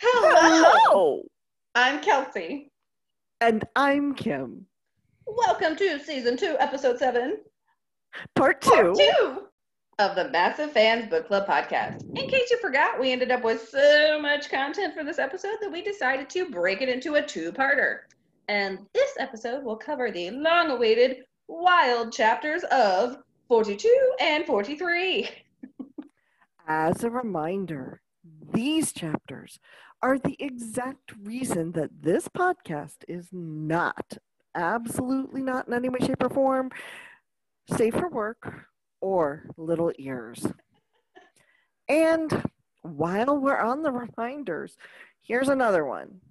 Hello. I'm Kelsey. And I'm Kim. Welcome to season two, episode seven, Part two. part two of the Massive Fans Book Club podcast. In case you forgot, we ended up with so much content for this episode that we decided to break it into a two-parter. And this episode will cover the long-awaited wild chapters of 42 and 43. As a reminder, these chapters are the exact reason that this podcast is not, absolutely not in any way, shape, or form, safe for work or little ears. And while we're on the reminders, here's another one.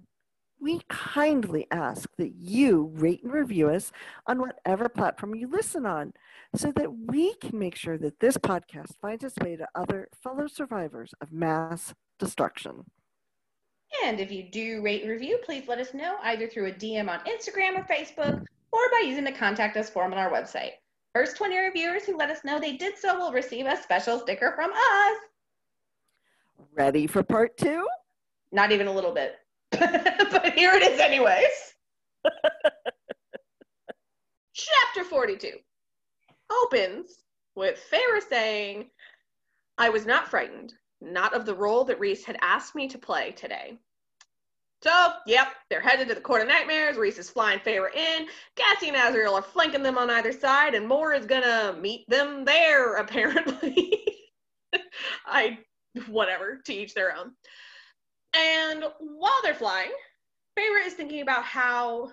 We kindly ask that you rate and review us on whatever platform you listen on so that we can make sure that this podcast finds its way to other fellow survivors of mass destruction. And if you do rate and review, please let us know either through a DM on Instagram or Facebook or by using the contact us form on our website. First 20 reviewers who let us know they did so will receive a special sticker from us. Ready for part two? Not even a little bit. but here it is, anyways. Chapter 42 opens with Feyre saying, I was not frightened, not of the role that Rhys had asked me to play today. So, yep, they're headed to the Court of Nightmares. Rhys is flying Feyre in. Cassie and Azriel are flanking them on either side, and Mor is gonna meet them there, apparently. I, whatever, to each their own. And while they're flying, Feyre is thinking about how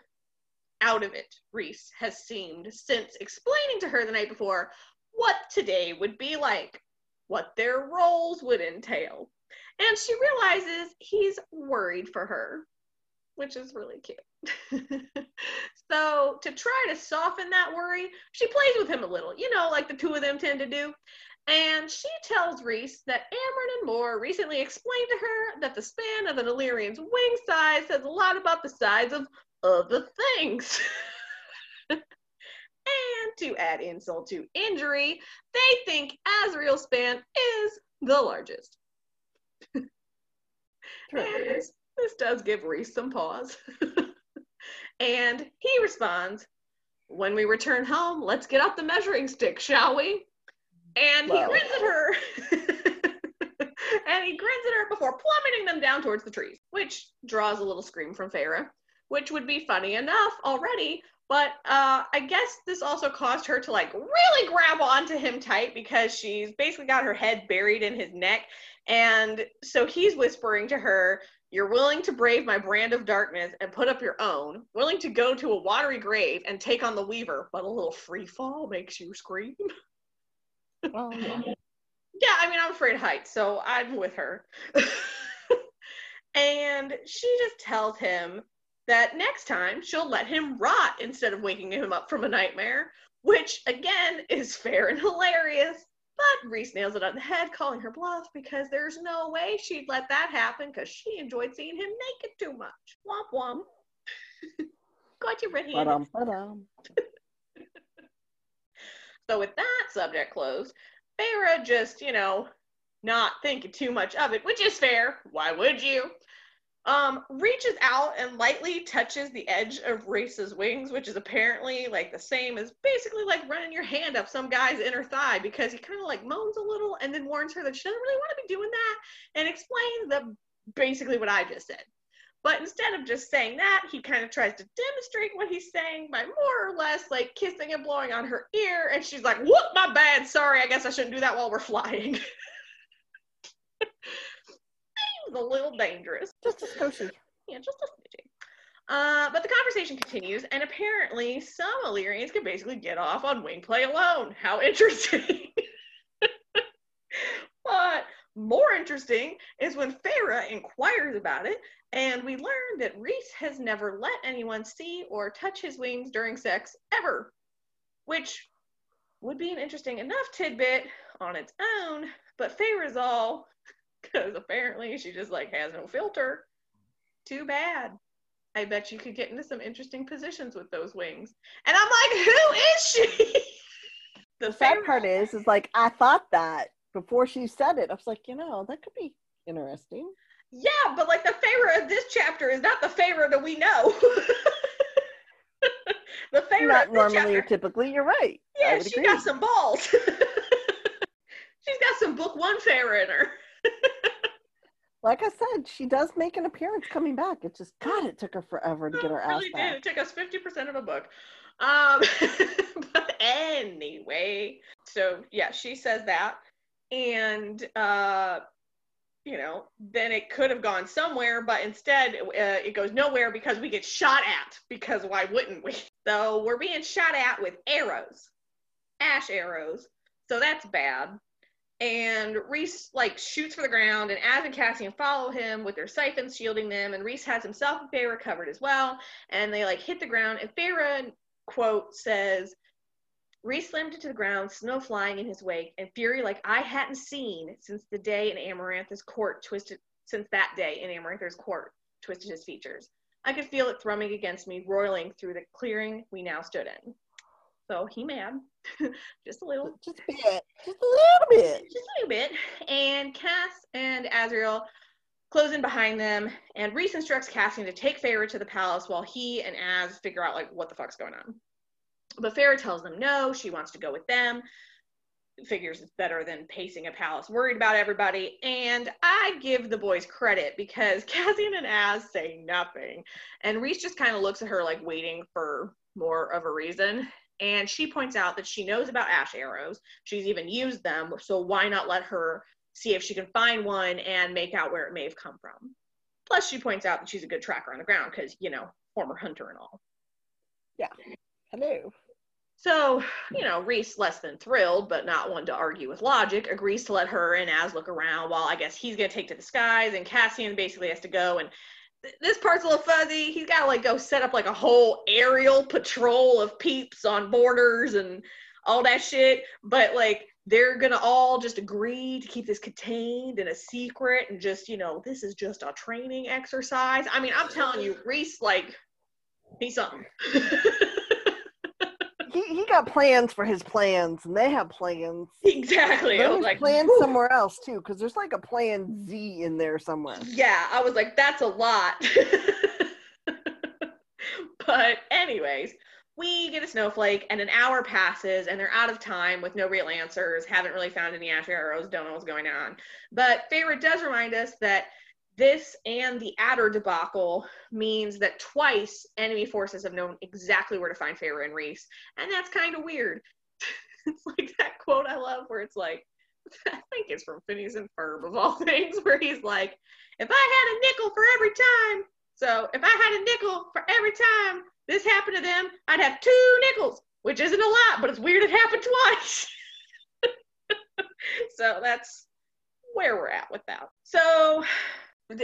out of it Rhys has seemed since explaining to her the night before what today would be like, what their roles would entail. And she realizes he's worried for her, which is really cute. so, to try to soften that worry, she plays with him a little, you know, like the two of them tend to do. And she tells Rhys that Amren and Mor recently explained to her that the span of an Illyrian's wing size says a lot about the size of other things. and to add insult to injury, they think Azriel's span is the largest. this, this does give Rhys some pause. and he responds, When we return home, let's get out the measuring stick, shall we? And he grins at her. and he grins at her before plummeting them down towards the trees, which draws a little scream from Feyre, which would be funny enough already. But uh, I guess this also caused her to like really grab onto him tight because she's basically got her head buried in his neck. And so he's whispering to her, You're willing to brave my brand of darkness and put up your own, willing to go to a watery grave and take on the weaver, but a little free fall makes you scream. Oh, yeah. Yeah, I mean, I'm afraid of heights, so I'm with her. and she just tells him that next time she'll let him rot instead of waking him up from a nightmare, which again is fair and hilarious. But Rhys nails it on the head, calling her bluff because there's no way she'd let that happen because she enjoyed seeing him naked too much. Womp womp. Got you red handed. So with that subject closed, Feyre just, you know, not thinking too much of it, which is fair. Why would you? Um, reaches out and lightly touches the edge of Rhys's wings, which is apparently like the same as basically like running your hand up some guy's inner thigh because he kind of like moans a little and then warns her that she doesn't really want to be doing that and explains the basically what I just said. But instead of just saying that, he kind of tries to demonstrate what he's saying by more or less like kissing and blowing on her ear. And she's like, Whoop, my bad. Sorry, I guess I shouldn't do that while we're flying. Seems a little dangerous. Just a skoshi. Yeah, just a smidgen. Uh, but the conversation continues, and apparently some Illyrians can basically get off on wing play alone. How interesting. more interesting is when Feyre inquires about it, and we learn that Rhys has never let anyone see or touch his wings during sex ever, which would be an interesting enough tidbit on its own, but Feyre's all because apparently she just like has no filter. Too bad. I bet you could get into some interesting positions with those wings. And I'm like, who is she? the sad part is, is like I thought that before she said it. I was like, you know, that could be interesting. Yeah, but like the Feyre of this chapter is not the Feyre that we know. the Feyre Not normally or typically. You're right. Yeah, she agree. got some balls. She's got some book one Feyre in her. Like I said, she does make an appearance coming back. It just God, it took her forever to get her it ass really did. back. It took us 50% of a book. Um, but anyway, so yeah, she says that. And, uh, you know, then it could have gone somewhere, but instead uh, it goes nowhere because we get shot at. Because why wouldn't we? So we're being shot at with arrows, ash arrows. So that's bad. And Rhys like shoots for the ground, and Az and Cassian follow him with their siphons shielding them. And Rhys has himself and Feyre covered as well. And they like hit the ground. And Feyre quote says, Rhys slammed into the ground, snow flying in his wake, and fury like I hadn't seen since the day in Amarantha's court twisted since that day in Amarantha's court twisted his features. I could feel it thrumming against me, roiling through the clearing we now stood in. So he mad, just a little Just a bit. Just a little bit. just a little bit. And Cass and Azriel close in behind them, and Rhys instructs Cassian to take Feyre to the palace while he and Az figure out like what the fuck's going on. But Feyre tells them no, she wants to go with them. Figures it's better than pacing a palace, worried about everybody. And I give the boys credit because Cassian and Az say nothing. And Rhys just kind of looks at her like waiting for more of a reason. And she points out that she knows about ash arrows. She's even used them. So why not let her see if she can find one and make out where it may have come from? Plus, she points out that she's a good tracker on the ground because, you know, former hunter and all. Hello. So, you know, Rhys, less than thrilled, but not one to argue with logic, agrees to let her and Az look around while I guess he's going to take to the skies and Cassian basically has to go. And th- this part's a little fuzzy. He's got to like go set up like a whole aerial patrol of peeps on borders and all that shit. But like, they're going to all just agree to keep this contained and a secret and just, you know, this is just a training exercise. I mean, I'm telling you, Rhys, like, he's something. He, got plans for his plans, and they have plans. exactly. I was like, plans "Whew." somewhere else too, because there's like a plan Z in there somewhere. Yeah, I was like, that's a lot. but, anyways, we get a snowflake, and an hour passes, and they're out of time with no real answers, haven't really found any ash arrows, don't know what's going on. But Feyre does remind us that this and the Attor debacle means that twice enemy forces have known exactly where to find Feyre and Rhys, and that's kind of weird. it's like that quote I love where it's like, I think it's from Phineas and Ferb of all things, where he's like, if I had a nickel for every time, so if I had a nickel for every time this happened to them, I'd have two nickels, which isn't a lot, but it's weird it happened twice. so that's where we're at with that. So,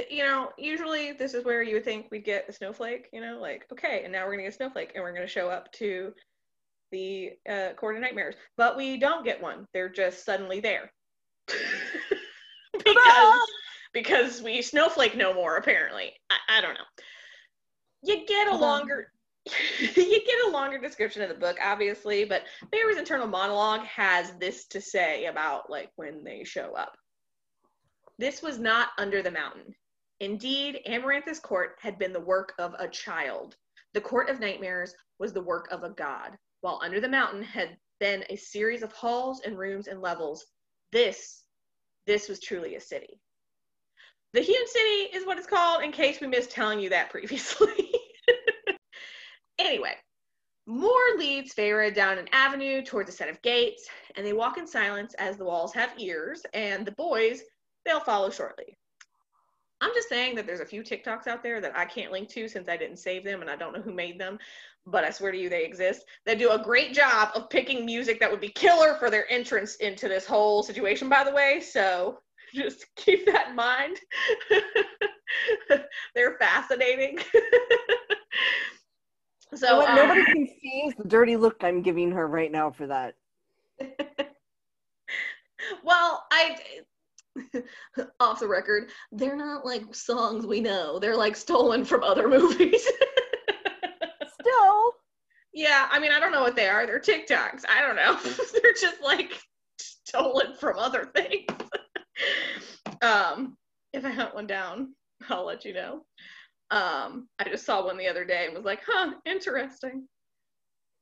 you know, usually this is where you would think we'd get a snowflake, you know, like, okay, and now we're gonna get a snowflake and we're gonna show up to the uh, Court of Nightmares, but we don't get one. They're just suddenly there. because because we snowflake no more apparently. I, I don't know. You get a longer you get a longer description of the book obviously but Barry's internal monologue has this to say about like when they show up. This was not under the mountain indeed Amarantha's court had been the work of a child the court of nightmares was the work of a god while under the mountain had been a series of halls and rooms and levels this this was truly a city the Hewn City is what it's called, in case we missed telling you that previously. anyway, Mor leads Feyre down an avenue towards a set of gates, and they walk in silence as the walls have ears, and the boys, they'll follow shortly. I'm just saying that there's a few TikToks out there that I can't link to since I didn't save them and I don't know who made them, but I swear to you they exist. They do a great job of picking music that would be killer for their entrance into this whole situation, by the way. So just keep that in mind. They're fascinating. So what um, nobody can see the dirty look I'm giving her right now for that. well, I off the record, they're not like songs we know. They're like stolen from other movies. Still, Yeah, I mean, I don't know what they are. They're TikToks. I don't know. They're just like stolen from other things. um, if I hunt one down, I'll let you know. Um, I just saw one the other day and was like, huh, interesting.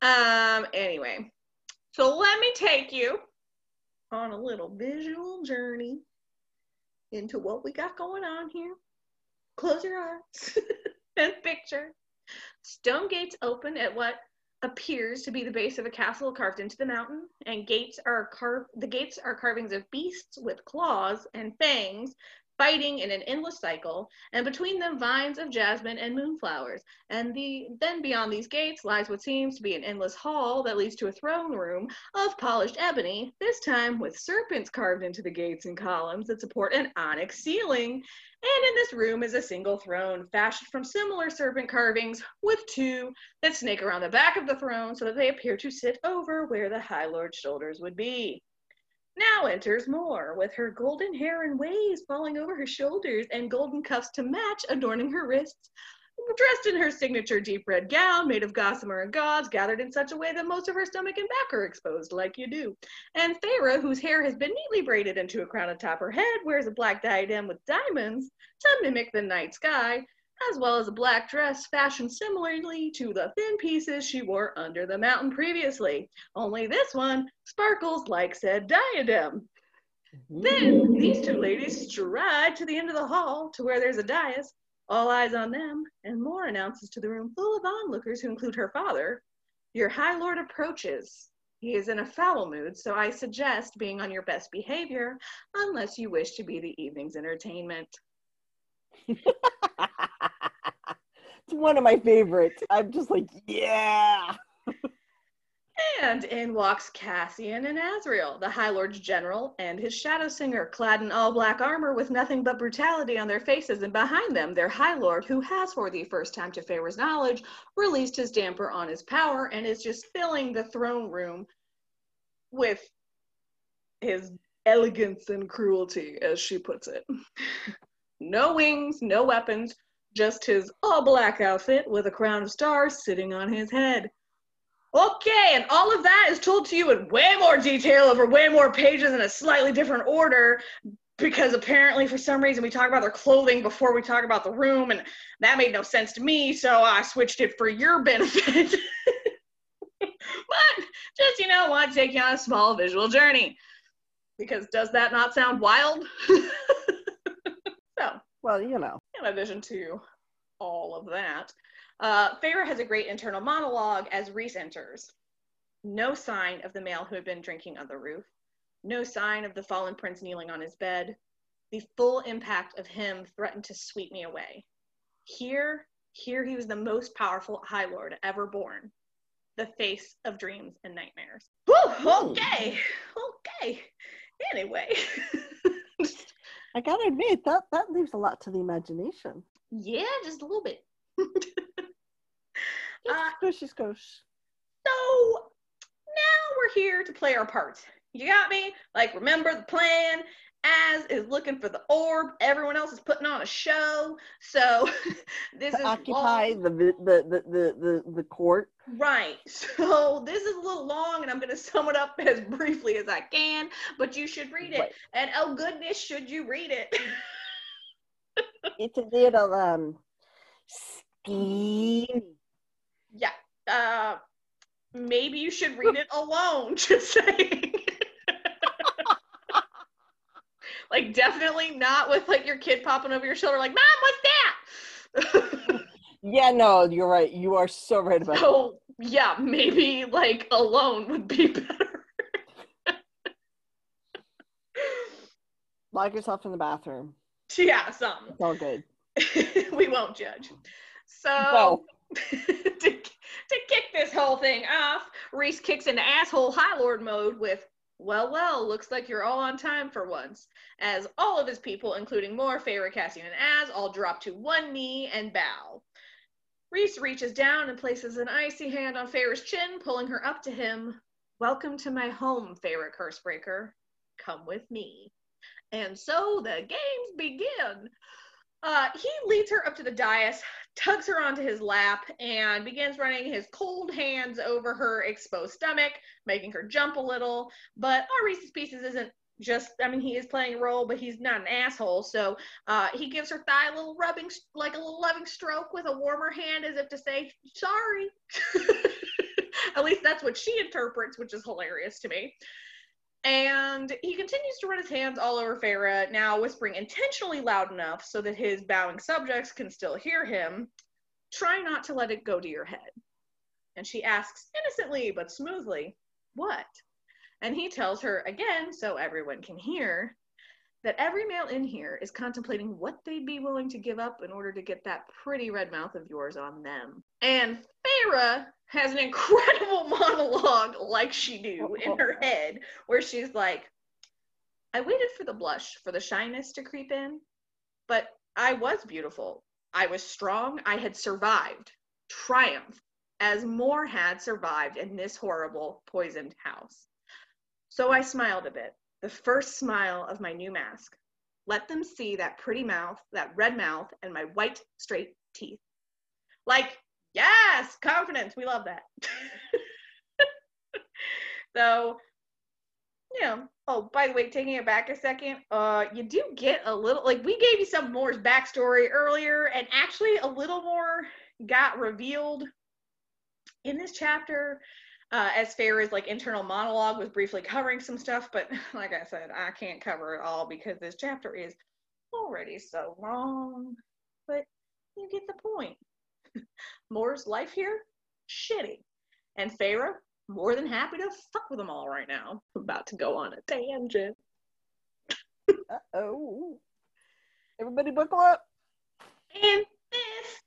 Um, anyway, so let me take you on a little visual journey into what we got going on here. Close your eyes and picture. Stone gates open at what appears to be the base of a castle carved into the mountain, and gates are carved. The gates are carvings of beasts with claws and fangs fighting in an endless cycle, and between them vines of jasmine and moonflowers. And the then beyond these gates lies what seems to be an endless hall that leads to a throne room of polished ebony, this time with serpents carved into the gates and columns that support an onyx ceiling. And in this room is a single throne fashioned from similar serpent carvings, with two that snake around the back of the throne so that they appear to sit over where the High Lord's shoulders would be. Now enters Mor, with her golden hair and waves falling over her shoulders and golden cuffs to match adorning her wrists. Dressed in her signature deep red gown made of gossamer and gauze, gathered in such a way that most of her stomach and back are exposed, like you do. And Feyre, whose hair has been neatly braided into a crown atop her head, wears a black diadem with diamonds to mimic the night sky, as well as a black dress fashioned similarly to the thin pieces she wore under the mountain previously. Only this one sparkles like said diadem. Then these two ladies stride to the end of the hall to where there's a dais, all eyes on them, and Mor announces to the room full of onlookers who include her father, Your High Lord approaches. He is in a foul mood, so I suggest being on your best behavior unless you wish to be the evening's entertainment. one of my favorites. I'm just like, yeah. And in walks Cassian and Azriel, the High Lord's general, and his shadow singer, clad in all black armor with nothing but brutality on their faces, and behind them, their High Lord, who has, for the first time to Feyre's knowledge, released his damper on his power and is just filling the throne room with his elegance and cruelty, as she puts it. no wings, no weapons, just his all black outfit with a crown of stars sitting on his head. Okay, and all of that is told to you in way more detail over way more pages in a slightly different order because apparently for some reason we talk about their clothing before we talk about the room and that made no sense to me so i switched it for your benefit but just you know want to take you on a small visual journey because does that not sound wild so Well, you know. in addition to all of that, uh, Feyre has a great internal monologue as Rhys enters. No sign of the male who had been drinking on the roof. No sign of the fallen prince kneeling on his bed. The full impact of him threatened to sweep me away. Here, here he was the most powerful High Lord ever born. The face of dreams and nightmares. Okay, okay. Anyway. I gotta admit that that leaves a lot to the imagination. yeah, just a little bit. Uh, squish. So now we're here to play our parts. You got me? Like, remember the plan? Az is looking for the orb. Everyone else is putting on a show. So this is occupy long- the, the, the, the, the, the court. right. So this is a little long, and I'm going to sum it up as briefly as I can. But you should read it. Right. And oh goodness, should you read it? It's a little um steamy. yeah. Uh, maybe you should read it alone. Just saying. Like definitely not with like your kid popping over your shoulder, like, "Mom, what's that?" Yeah, no, you're right. You are so right about that. so yeah, maybe like alone would be better. Lock yourself in the bathroom. yeah, some. It's all good. we won't judge. So No. to, to kick this whole thing off, Rhys kicks into asshole High Lord mode with, well, well, looks like you're all on time for once. As all of his people, including Mor Feyre, Cassian, and Az, all drop to one knee and bow. Rhys reaches down and places an icy hand on Feyre's chin, pulling her up to him. Welcome to my home, Feyre Cursebreaker. Come with me. And so the games begin. Uh, he leads her up to the dais, tugs her onto his lap, and begins running his cold hands over her exposed stomach, making her jump a little. But our Reese's Pieces isn't just, I mean, he is playing a role, but he's not an asshole. So uh, he gives her thigh a little rubbing, like a little loving stroke with a warmer hand as if to say, sorry. At least that's what she interprets, which is hilarious to me. And he continues to run his hands all over Feyre, now whispering intentionally loud enough so that his bowing subjects can still hear him. Try not to let it go to your head. And she asks innocently but smoothly, What? And he tells her again, so everyone can hear, that every male in here is contemplating what they'd be willing to give up in order to get that pretty red mouth of yours on them. And Feyre has an incredible monologue, like she do, in her head, where she's like, I waited for the blush, for the shyness to creep in, but I was beautiful. I was strong. I had survived. Triumph, as Mor had survived in this horrible, poisoned house. So I smiled a bit the first smile of my new mask. Let them see that pretty mouth, that red mouth, and my white, straight teeth. Like, yes, confidence. We love that. so, you know, Oh, by the way, taking it back a second, uh, you do get a little like we gave you some more backstory earlier, and actually a little more got revealed in this chapter uh, as Feyre's like internal monologue was briefly covering some stuff, but like I said, I can't cover it all because this chapter is already so long. But you get the point. Mor's life here, shitty. And Feyre, more than happy to fuck with them all right now. I'm about to go on a tangent. oh. Everybody buckle up. And this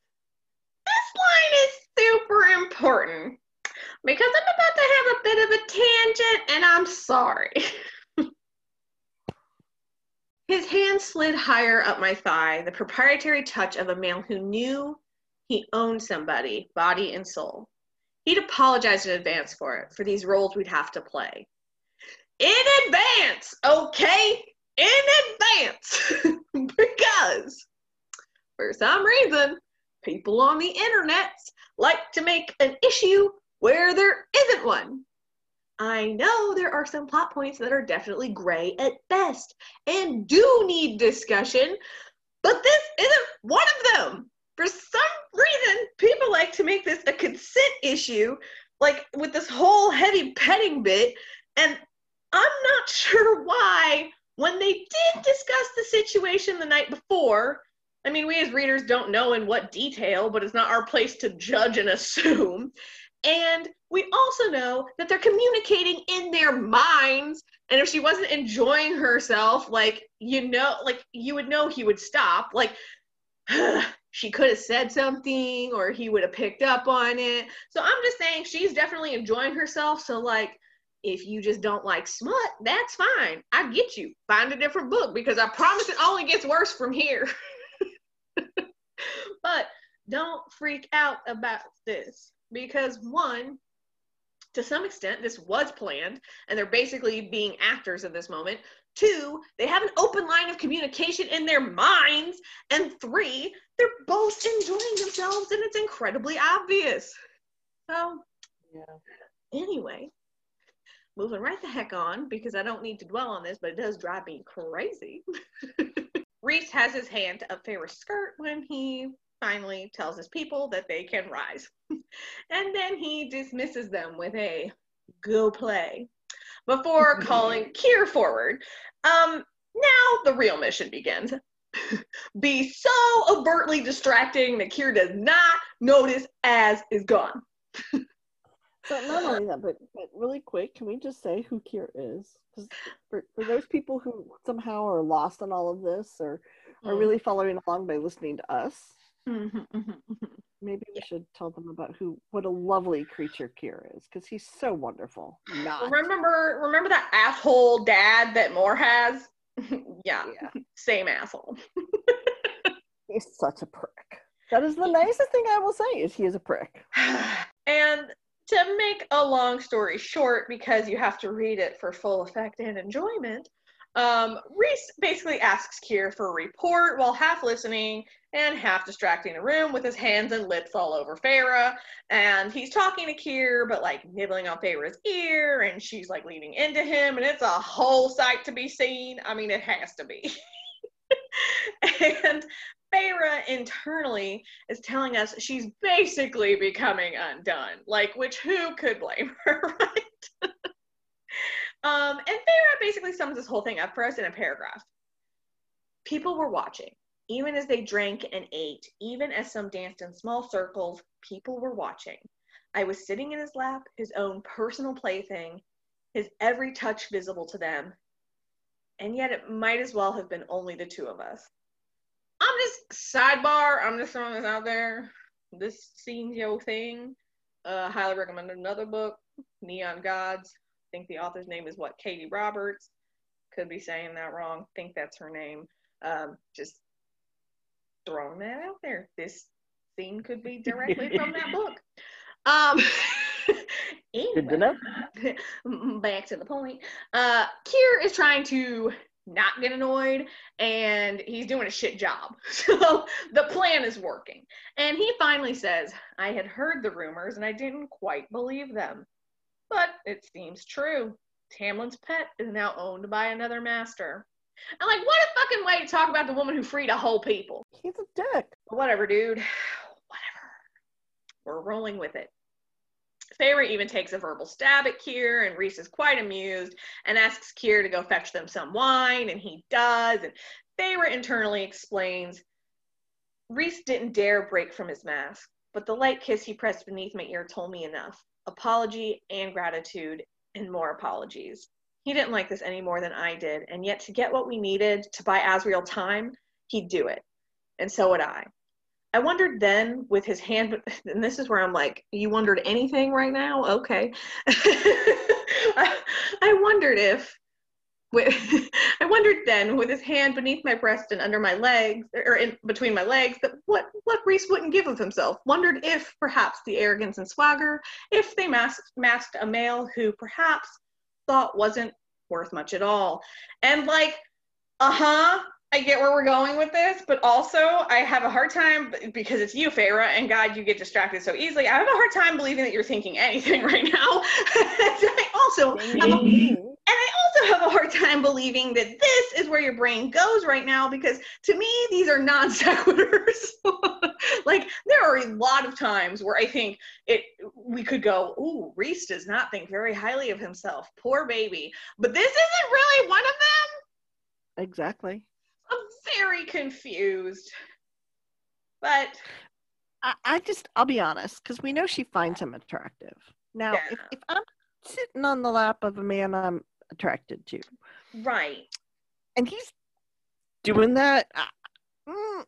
this line is super important because I'm about to have a bit of a tangent and I'm sorry. His hand slid higher up my thigh, the proprietary touch of a male who knew he owned somebody, body and soul. He'd apologize in advance for it, for these roles we'd have to play. In advance, okay? In advance. because for some reason, people on the internet like to make an issue where there isn't one. I know there are some plot points that are definitely gray at best and do need discussion, but this isn't one of them. For some reason, people like to make this a consent issue, like with this whole heavy petting bit, and I'm not sure why. When they did discuss the situation the night before, I mean, we as readers don't know in what detail, but it's not our place to judge and assume. And we also know that they're communicating in their minds. And if she wasn't enjoying herself, like, you know, like, you would know he would stop. Like, she could have said something or he would have picked up on it. So I'm just saying she's definitely enjoying herself. So, like, if you just don't like smut, that's fine. I get you. Find a different book because I promise it only gets worse from here. but don't freak out about this because one to some extent this was planned and they're basically being actors in this moment. Two they have an open line of communication in their minds. And three they're both enjoying themselves and it's incredibly obvious. So yeah. anyway moving right the heck on because i don't need to dwell on this but it does drive me crazy. Rhys has his hand up Feyre's skirt when he finally tells his people that they can rise. and then he dismisses them with a go play before calling Keir forward. Um, now the real mission begins. Be so overtly distracting that Keir does not notice Az is gone. so not only that, but, but really quick, can we just say who Keir is? Because for, for those people who somehow are lost in all of this or are mm. really following along by listening to us, Mm-hmm, mm-hmm, mm-hmm. Maybe we should tell them about who what a lovely creature Keir is because he's so wonderful. Not. Remember remember that asshole dad that Mor has? yeah, yeah, same asshole. he's such a prick. That is the nicest thing I will say is he is a prick. and to make a long story short, because you have to read it for full effect and enjoyment, Um, Reese basically asks Keir for a report while half listening and half distracting the room with his hands and lips all over Feyre. And he's talking to Keir, but like nibbling on Feyre's ear, and she's like leaning into him, and it's a whole sight to be seen. I mean, it has to be. and Feyre internally is telling us she's basically becoming undone. Like, which who could blame her, right? um, and Feyre basically sums this whole thing up for us in a paragraph. People were watching, even as they drank and ate, even as some danced in small circles, people were watching. I was sitting in his lap, his own personal plaything, his every touch visible to them. And yet it might as well have been only the two of us. I'm just sidebar. I'm just throwing this out there. This seems your thing. Uh, highly recommend another book, Neon Gods. I think the author's name is what Katee Roberts. Could be saying that wrong. think that's her name. Um, just throwing that out there. This scene could be directly from that book. Um, anyway, back to the point. Uh, Keir is trying to not get annoyed and he's doing a shit job. So the plan is working. And he finally says, I had heard the rumors and I didn't quite believe them. But it seems true. Tamlin's pet is now owned by another master. And like, what a fucking way to talk about the woman who freed a whole people. He's a dick. Whatever, dude. Whatever. We're rolling with it. Feyre even takes a verbal stab at Keir, and Rhys is quite amused and asks Keir to go fetch them some wine, and he does. And Feyre internally explains Rhys didn't dare break from his mask, but the light kiss he pressed beneath my ear told me enough. Apology and gratitude, and more apologies. He didn't like this any more than I did, and yet to get what we needed to buy Azriel time, he'd do it. And so would I. I wondered then with his hand, and this is where I'm like, you wondered anything right now? Okay. I, I wondered if, I wondered then with his hand beneath my breast and under my legs, or in between my legs, that what what Rhys wouldn't give of himself. Wondered if perhaps the arrogance and swagger, if they masked, masked a male who perhaps thought wasn't worth much at all. And like, uh huh, I get where we're going with this, but also I have a hard time because it's you, Feyre, and God, you get distracted so easily. I have a hard time believing that you're thinking anything right now. I also have a, and I also have a hard time believing that this is where your brain goes right now because to me these are non sequiturs. like there are a lot of times where I think it we could go, "Ooh, Rhys does not think very highly of himself. Poor baby." But this isn't really one of them. Exactly. I'm very confused. But I, I just, I'll be honest, because we know she finds him attractive. Now, yeah. if, if I'm sitting on the lap of a man I'm attracted to, right, and he's doing that, uh, mm,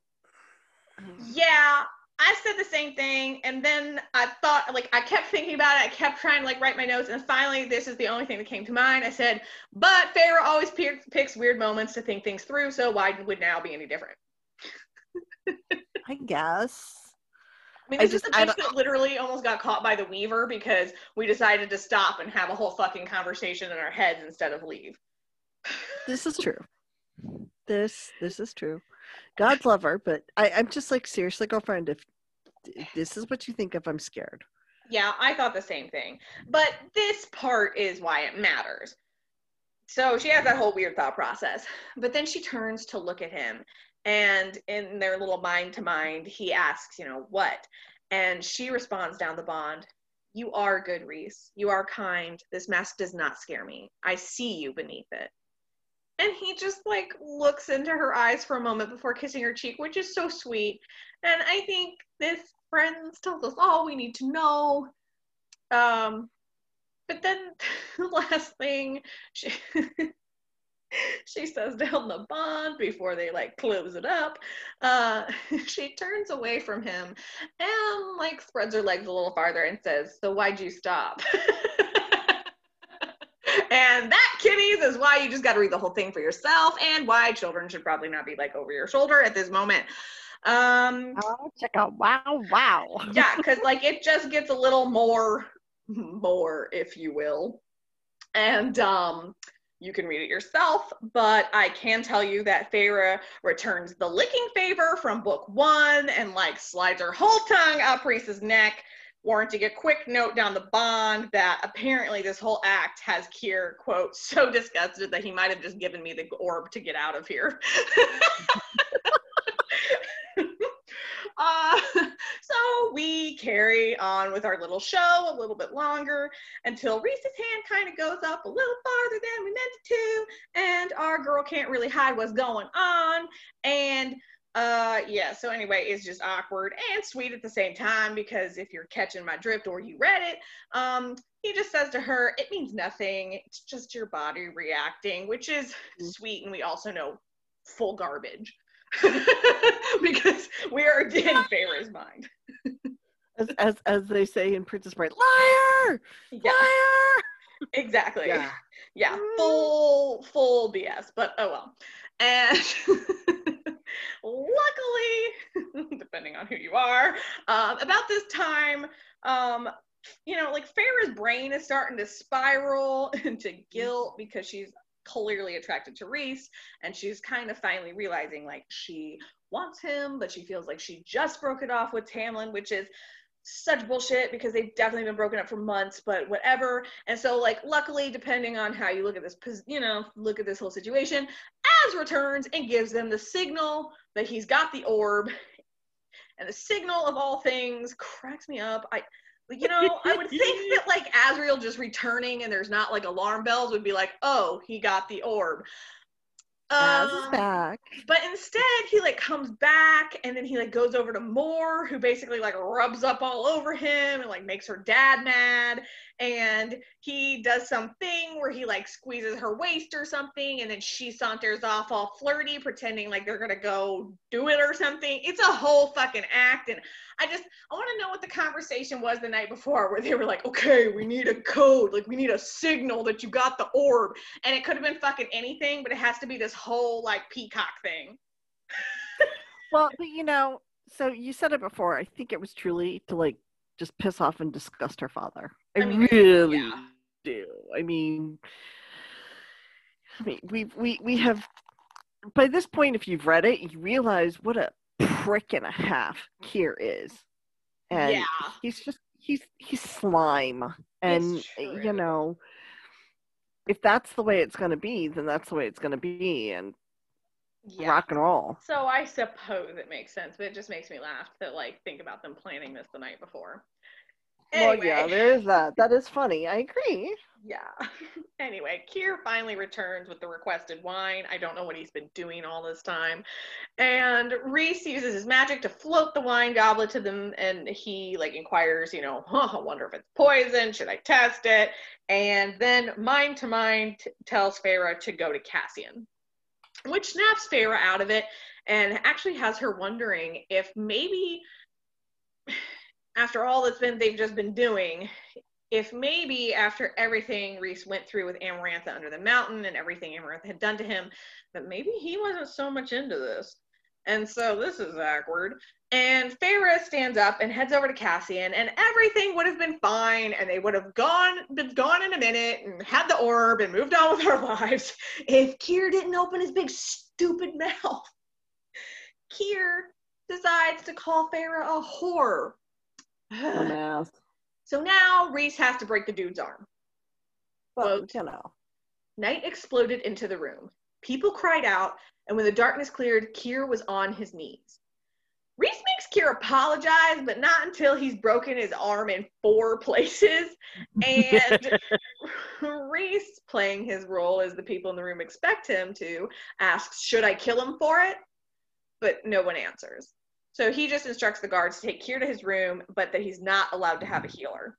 yeah, I said the same thing, and then I thought, like, I kept thinking about it. I kept trying to like write my notes, and finally, this is the only thing that came to mind. I said, "But Feyre always p- picks weird moments to think things through, so why would now be any different?" I guess. I mean, this I is just, the bitch that literally almost got caught by the Weaver because we decided to stop and have a whole fucking conversation in our heads instead of leave. this is true. This this is true. God's love her, but I, I'm just like seriously, girlfriend. If this is what you think of, I'm scared. Yeah, I thought the same thing. But this part is why it matters. So she has that whole weird thought process. But then she turns to look at him. And in their little mind to mind, he asks, you know, what? And she responds down the bond, You are good, Rhys. You are kind. This mask does not scare me. I see you beneath it. And he just like looks into her eyes for a moment before kissing her cheek, which is so sweet. And I think this friends tells us all we need to know. Um, but then the last thing she she says down the bond before they like close it up, uh, she turns away from him and like spreads her legs a little farther and says, "So why'd you stop?" and that, kitties, is why you just got to read the whole thing for yourself, and why children should probably not be like over your shoulder at this moment. Um, oh, check out! Wow, wow. yeah, because like it just gets a little more, more, if you will, and um, You can read it yourself, but I can tell you that Feyre returns the licking favor from book one and like slides her whole tongue up Rhys's neck, warranting a quick note down the bond that apparently this whole act has Keir, quote, so disgusted that he might have just given me the orb to get out of here. Uh, so we carry on with our little show a little bit longer until Rhys's hand kind of goes up a little farther than we meant it to, and our girl can't really hide what's going on. And uh yeah so anyway it's just awkward and sweet at the same time because if you're catching my drift or you read it um he just says to her it means nothing it's just your body reacting which is mm-hmm. sweet and we also know full garbage because we are in Feyre's mind. as, as as they say in Princess Bride, liar, yeah. liar. Exactly. Yeah. yeah. Full full BS. But oh well. And luckily, depending on who you are, um, about this time, um, you know, like Feyre's brain is starting to spiral into guilt because she's clearly attracted to Rhys and she's kind of finally realizing like she wants him, but she feels like she just broke it off with Tamlin, which is such bullshit because they've definitely been broken up for months, but whatever. And so, like, luckily, depending on how you look at this, you know, look at this whole situation, Az returns and gives them the signal that he's got the orb. And the signal of all things cracks me up. I you know, I would think that like Azriel just returning and there's not like alarm bells would be like, oh, he got the orb. Um, back. But instead, he like comes back and then he like goes over to Mor, who basically like rubs up all over him and like makes her dad mad. And he does something where he like squeezes her waist or something, and then she saunters off all flirty, pretending like they're gonna go do it or something. It's a whole fucking act. And I just I want to know what the conversation was the night before where they were like, okay, we need a code, like we need a signal that you got the orb. And it could have been fucking anything, but it has to be this whole like peacock thing. well, but you know, so you said it before. I think it was truly to like just piss off and disgust her father. I, I mean, really yeah. do. I mean, I mean, we we we have by this point, if you've read it, you realize what a prick and a half Keir is. And yeah. he's just he's he's slime. And eh, you know, if that's the way it's gonna be, then that's the way it's gonna be and yeah. rock and roll. So I suppose it makes sense, but it just makes me laugh to like think about them planning this the night before. Anyway. Well, yeah, there is that. That is funny. I agree. Yeah. anyway, Keir finally returns with the requested wine. I don't know what he's been doing all this time. And Rhys uses his magic to float the wine goblet to them, and he like inquires, you know, huh, I wonder if it's poison. Should I test it? And then mind to mind t- tells Feyre to go to Cassian, which snaps Feyre out of it and actually has her wondering if maybe after all that's been they've just been doing, if maybe after everything Rhys went through with Amarantha under the mountain and everything Amarantha had done to him, that maybe he wasn't so much into this. And so this is awkward. And Feyre stands up and heads over to Cassian, and everything would have been fine, and they would have gone been gone in a minute and had the orb and moved on with their lives if Keir didn't open his big stupid mouth. Keir decides to call Feyre a whore so now Rhys has to break the dude's arm. Well, you know. Night exploded into the room. People cried out, and when the darkness cleared, Keir was on his knees. Rhys makes Keir apologize, but not until he's broken his arm in four places. And Rhys, playing his role as the people in the room expect him to, asks, Should I kill him for it? But no one answers. So he just instructs the guards to take Keir to his room, but that he's not allowed to have a healer.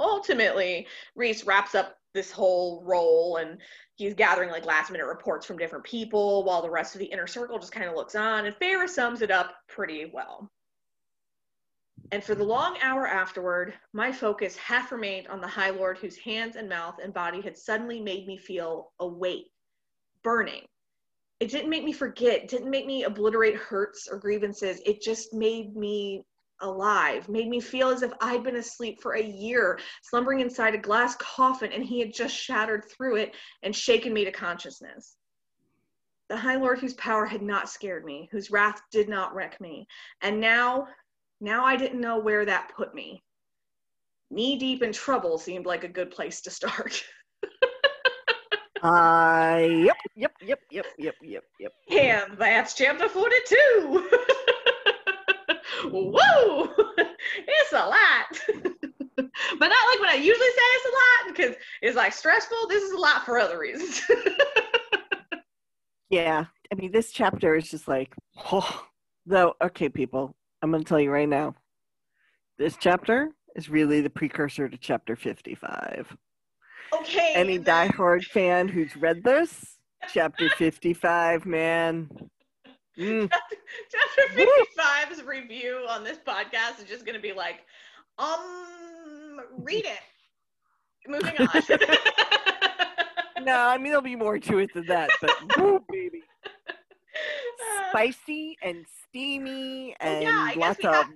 Ultimately, Rhys wraps up this whole role and he's gathering like last minute reports from different people while the rest of the inner circle just kind of looks on. And Feyre sums it up pretty well. And for the long hour afterward, my focus half remained on the High Lord whose hands and mouth and body had suddenly made me feel awake, burning, it didn't make me forget, didn't make me obliterate hurts or grievances. It just made me alive, made me feel as if I'd been asleep for a year, slumbering inside a glass coffin, and he had just shattered through it and shaken me to consciousness. The High Lord whose power had not scared me, whose wrath did not wreck me. And now, now I didn't know where that put me. Knee deep in trouble seemed like a good place to start. Uh, yep, yep, yep, yep, yep, yep, yep. And that's chapter 42. Whoa! It's a lot. but not like what I usually say it's a lot because it's like stressful. This is a lot for other reasons. Yeah, I mean, this chapter is just like, oh, though. Okay, people, I'm going to tell you right now. This chapter is really the precursor to chapter 55. okay. Any diehard fan who's read this, chapter 55, man. Mm, Chapter 55's review on this podcast is just going to be like, um, read it. Moving on. no, I mean, there'll be more to it than that, but woo, baby. Spicy and steamy and yeah, lots of have-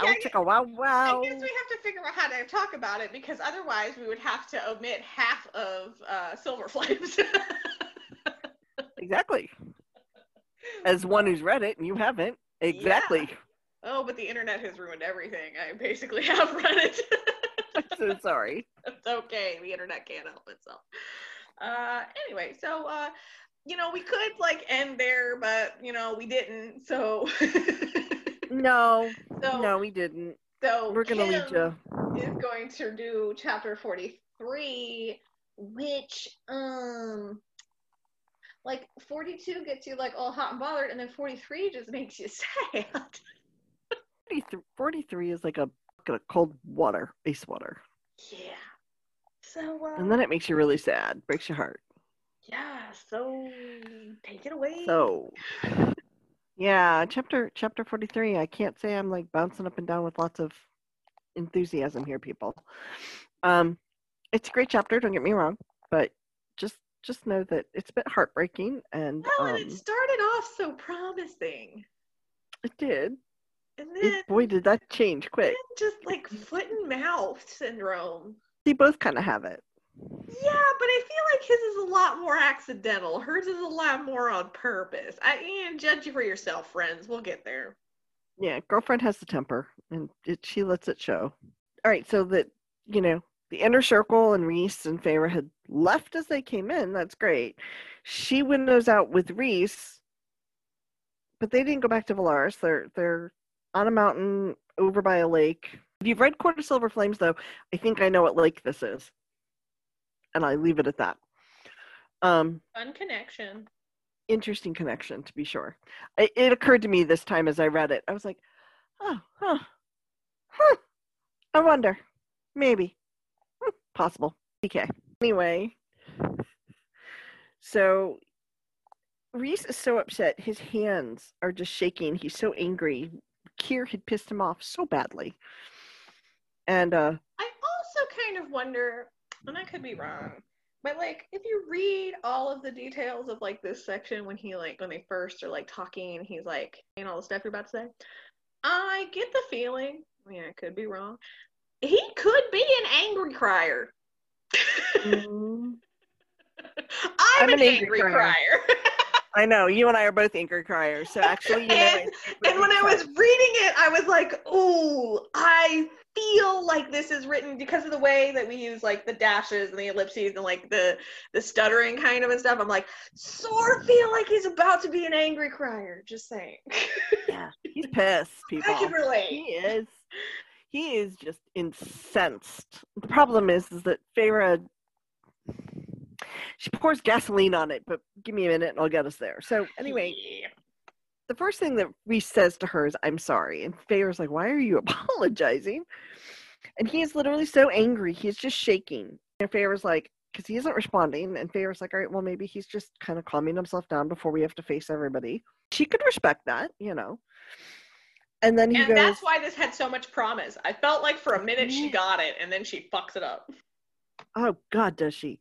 ow, yeah, chicka, wow, wow. I guess we have to figure out how to talk about it because otherwise we would have to omit half of uh, Silver Flames. Exactly. As one who's read it and you haven't. Exactly. oh, but the internet has ruined everything. I basically have read it. I'm so sorry. it's okay. The internet can't help itself. Uh, anyway, so uh, you know, we could like end there, but you know, we didn't. So, No, so no, we didn't. So We're gonna lead Kim you. Is going to do chapter forty-three, which um, like forty-two gets you like all hot and bothered, and then forty-three just makes you sad. 43 43 is like a bucket of cold water, ice water. yeah. So uh, And then it makes you really sad, breaks your heart. yeah. So take it away. So, yeah, chapter chapter 43. I can't say I'm like bouncing up and down with lots of enthusiasm here, people. Um, it's a great chapter. Don't get me wrong, but just just know that it's a bit heartbreaking, and well, um, and it started off so promising, it did. and It, then boy, did that change quick. just like foot and mouth syndrome. They both kind of have it. Yeah, but I feel like his is a lot more accidental. Hers is a lot more on purpose. I and judge you for yourself, friends. We'll get there. Yeah, girlfriend has the temper, and it, she lets it show. All right, so that you know, the inner circle and Rhys and Feyre had left as they came in. That's great. She windows out with Rhys, but they didn't go back to Velaris. They're they're on a mountain over by a lake. If you've read of Silver Flames, though, I think I know what lake this is, and I leave it at that. Um, Fun connection. interesting connection to be sure. It, it occurred to me this time as I read it. I was like, oh, huh, huh. I wonder, maybe, Hmm, possible. Okay. Anyway, so Rhys is so upset. His hands are just shaking. He's so angry. Keir had pissed him off so badly. And uh, I also kind of wonder, and I could be wrong, but like if you read all of the details of like this section when he like when they first are like talking and he's like and all the stuff you're about to say, I get the feeling. I mean, I could be wrong. He could be an angry crier. mm, I'm, I'm an, an angry angry, crier. crier. I know you and I are both angry criers. So actually, you know, and, and when I was reading it, I was like, "Ooh, I feel like this is written because of the way that we use like the dashes and the ellipses and like the the stuttering kind of and stuff." I'm like, sort of feel like he's about to be an angry crier. Just saying. yeah, he's pissed. People. I can relate. He is. He is just incensed. The problem is, is that Feyre, she pours gasoline on it. But give me a minute, and I'll get us there. So anyway, the first thing that Rhys says to her is, "I'm sorry," and Feyre's like, "Why are you apologizing?" And he is literally so angry, he's just shaking. And Feyre's like, because he isn't responding, and Feyre's like, "All right, well, maybe he's just kind of calming himself down before we have to face everybody." She could respect that, you know. And then he And goes, that's why this had so much promise. I felt like for a minute she got it, and then she fucks it up. oh god does she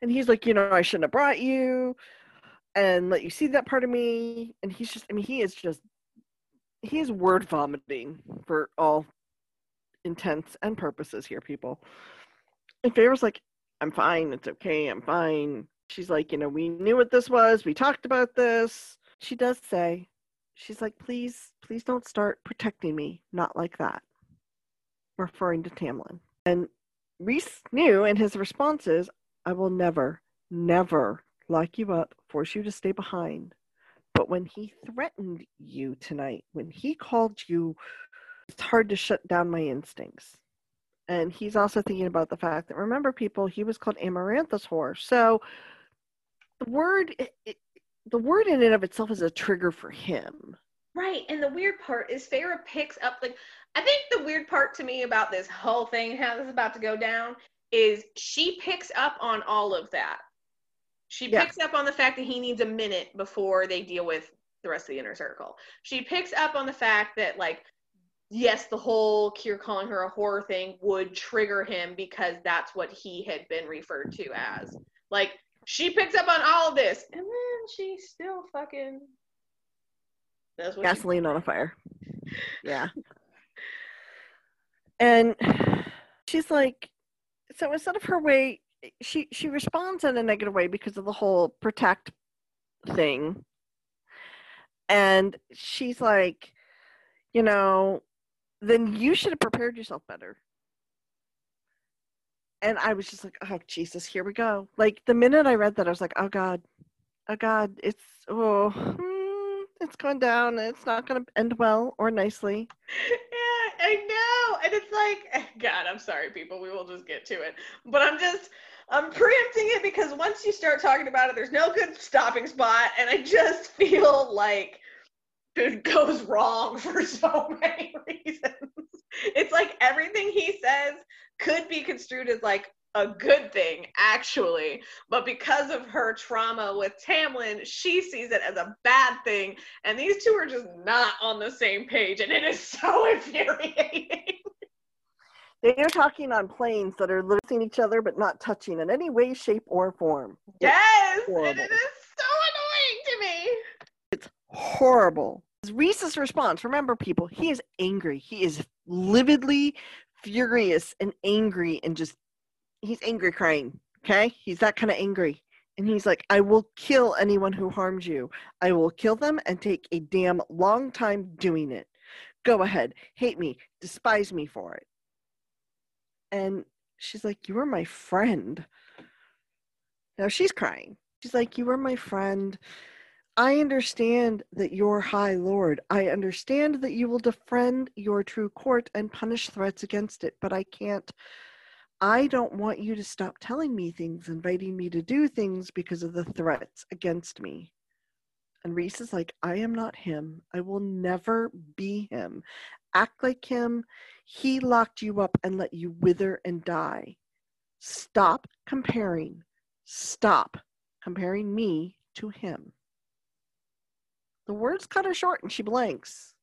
and he's like you know i shouldn't have brought you and let you see that part of me and he's just i mean he is just he is word vomiting for all intents and purposes here, people. And Feyre's like, I'm fine, it's okay, I'm fine. She's like, you know, we knew what this was, we talked about this. She does say, she's like, please, please don't start protecting me, not like that. Referring to Tamlin. And Rhys knew, and his response is, I will never, never lock you up, force you to stay behind. But when he threatened you tonight, when he called you, it's hard to shut down my instincts. And he's also thinking about the fact that remember, people, he was called Amarantha's Whore. So the word, it, the word in and of itself is a trigger for him. Right. And the weird part is Feyre picks up like I think the weird part to me about this whole thing, how this is about to go down, is she picks up on all of that. She yeah. picks up on the fact that he needs a minute before they deal with the rest of the inner circle. She picks up on the fact that like yes, the whole Keir calling her a horror thing would trigger him because that's what he had been referred to as. Like she picks up on all of this, and then she still fucking does gasoline on a fire. Yeah. and she's like, so instead of her way, she she responds in a negative way because of the whole protect thing. And she's like, you know, then you should have prepared yourself better. And I was just like, oh Jesus, here we go. Like the minute I read that, I was like, oh God, oh God, it's oh, hmm, it's going down. It's not going to end well or nicely. Yeah, I know, and it's like, God, I'm sorry, people. We will just get to it, but I'm just. I'm preempting it because once you start talking about it, there's no good stopping spot, and I just feel like it goes wrong for so many reasons. It's like everything he says could be construed as like a good thing, actually. But because of her trauma with Tamlin, she sees it as a bad thing. And these two are just not on the same page. And it is so infuriating. They are talking on planes that are losing each other but not touching in any way, shape, or form. Yes, and it is so annoying to me. It's horrible. Rhys's response, remember people, he is angry. He is lividly furious and angry and just he's angry crying. Okay? He's that kind of angry. And he's like, I will kill anyone who harms you. I will kill them and take a damn long time doing it. Go ahead. Hate me. Despise me for it. And she's like, You were my friend. Now she's crying. She's like, You were my friend. I understand that you're High Lord. I understand that you will defend your true court and punish threats against it, but I can't. I don't want you to stop telling me things, inviting me to do things because of the threats against me. And Rhys is like, I am not him. I will never be him. Act like him. He locked you up and let you wither and die. Stop comparing. Stop comparing me to him. The words cut her short and she blinks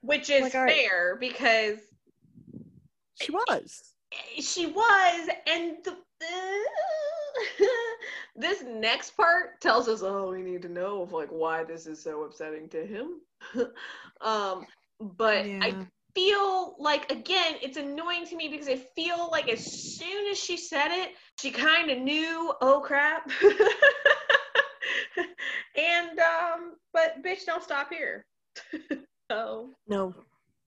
Which is like, fair right. because she was. She was, and the, uh, this next part tells us, oh, we need to know of like why this is so upsetting to him. um, but yeah. I feel like again, it's annoying to me because I feel like as soon as she said it, she kind of knew, oh crap. and um, but bitch, don't stop here. so no,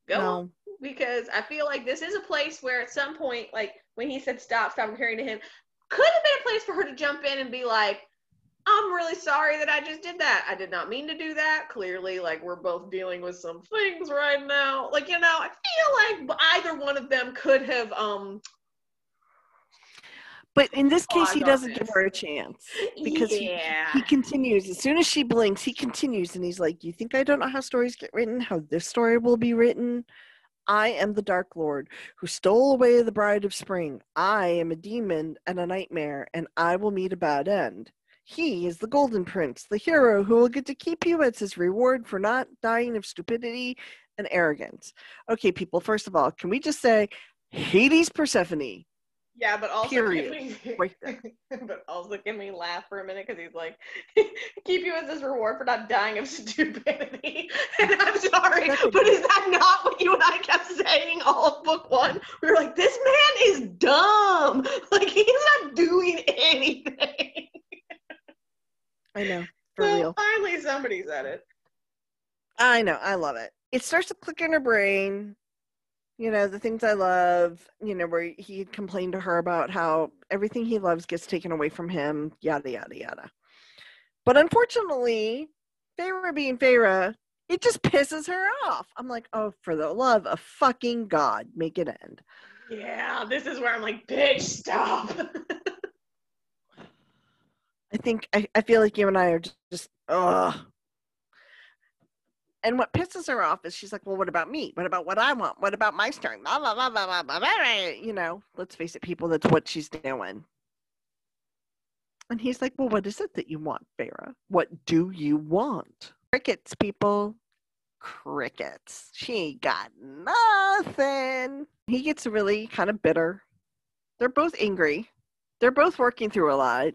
go no. because I feel like this is a place where at some point, like when he said stop, stop comparing to him, could have been a place for her to jump in and be like, I'm really sorry that I just did that. I did not mean to do that. Clearly, like we're both dealing with some things right now. Like, you know, I feel like either one of them could have um but in this case, he doesn't give her a chance because yeah. he, he continues. As soon as she blinks, he continues and he's like, You think I don't know how stories get written? How this story will be written? I am the Dark Lord who stole away the Bride of Spring. I am a demon and a nightmare, and I will meet a bad end. He is the Golden Prince, the hero who will get to keep you as his reward for not dying of stupidity and arrogance. Okay, people, first of all, can we just say Hades Persephone? Yeah, but also Period. We, Right there. but also can we laugh for a minute because he's like, keep you as his reward for not dying of stupidity. And I'm sorry, but is that not what you and I kept saying all of book one? We were like, this man is dumb. Like he's not doing anything. I know. For so real. finally somebody said it. I know. I love it. It starts to click in her brain. You know, the things I love, you know, where he complained to her about how everything he loves gets taken away from him, yada, yada, yada. But unfortunately, Feyre being Feyre, it just pisses her off. I'm like, oh, for the love of fucking God, make it end. Yeah, this is where I'm like, bitch, stop. I think, I, I feel like you and I are just, just ugh. And what pisses her off is she's like, well, what about me? What about what I want? What about my turn? Blah, blah, blah, blah, blah, blah, blah. You know, let's face it, people, that's what she's doing. And he's like, well, what is it that you want, Feyre? What do you want? Crickets, people. Crickets. She ain't got nothing. He gets really kind of bitter. They're both angry. They're both working through a lot.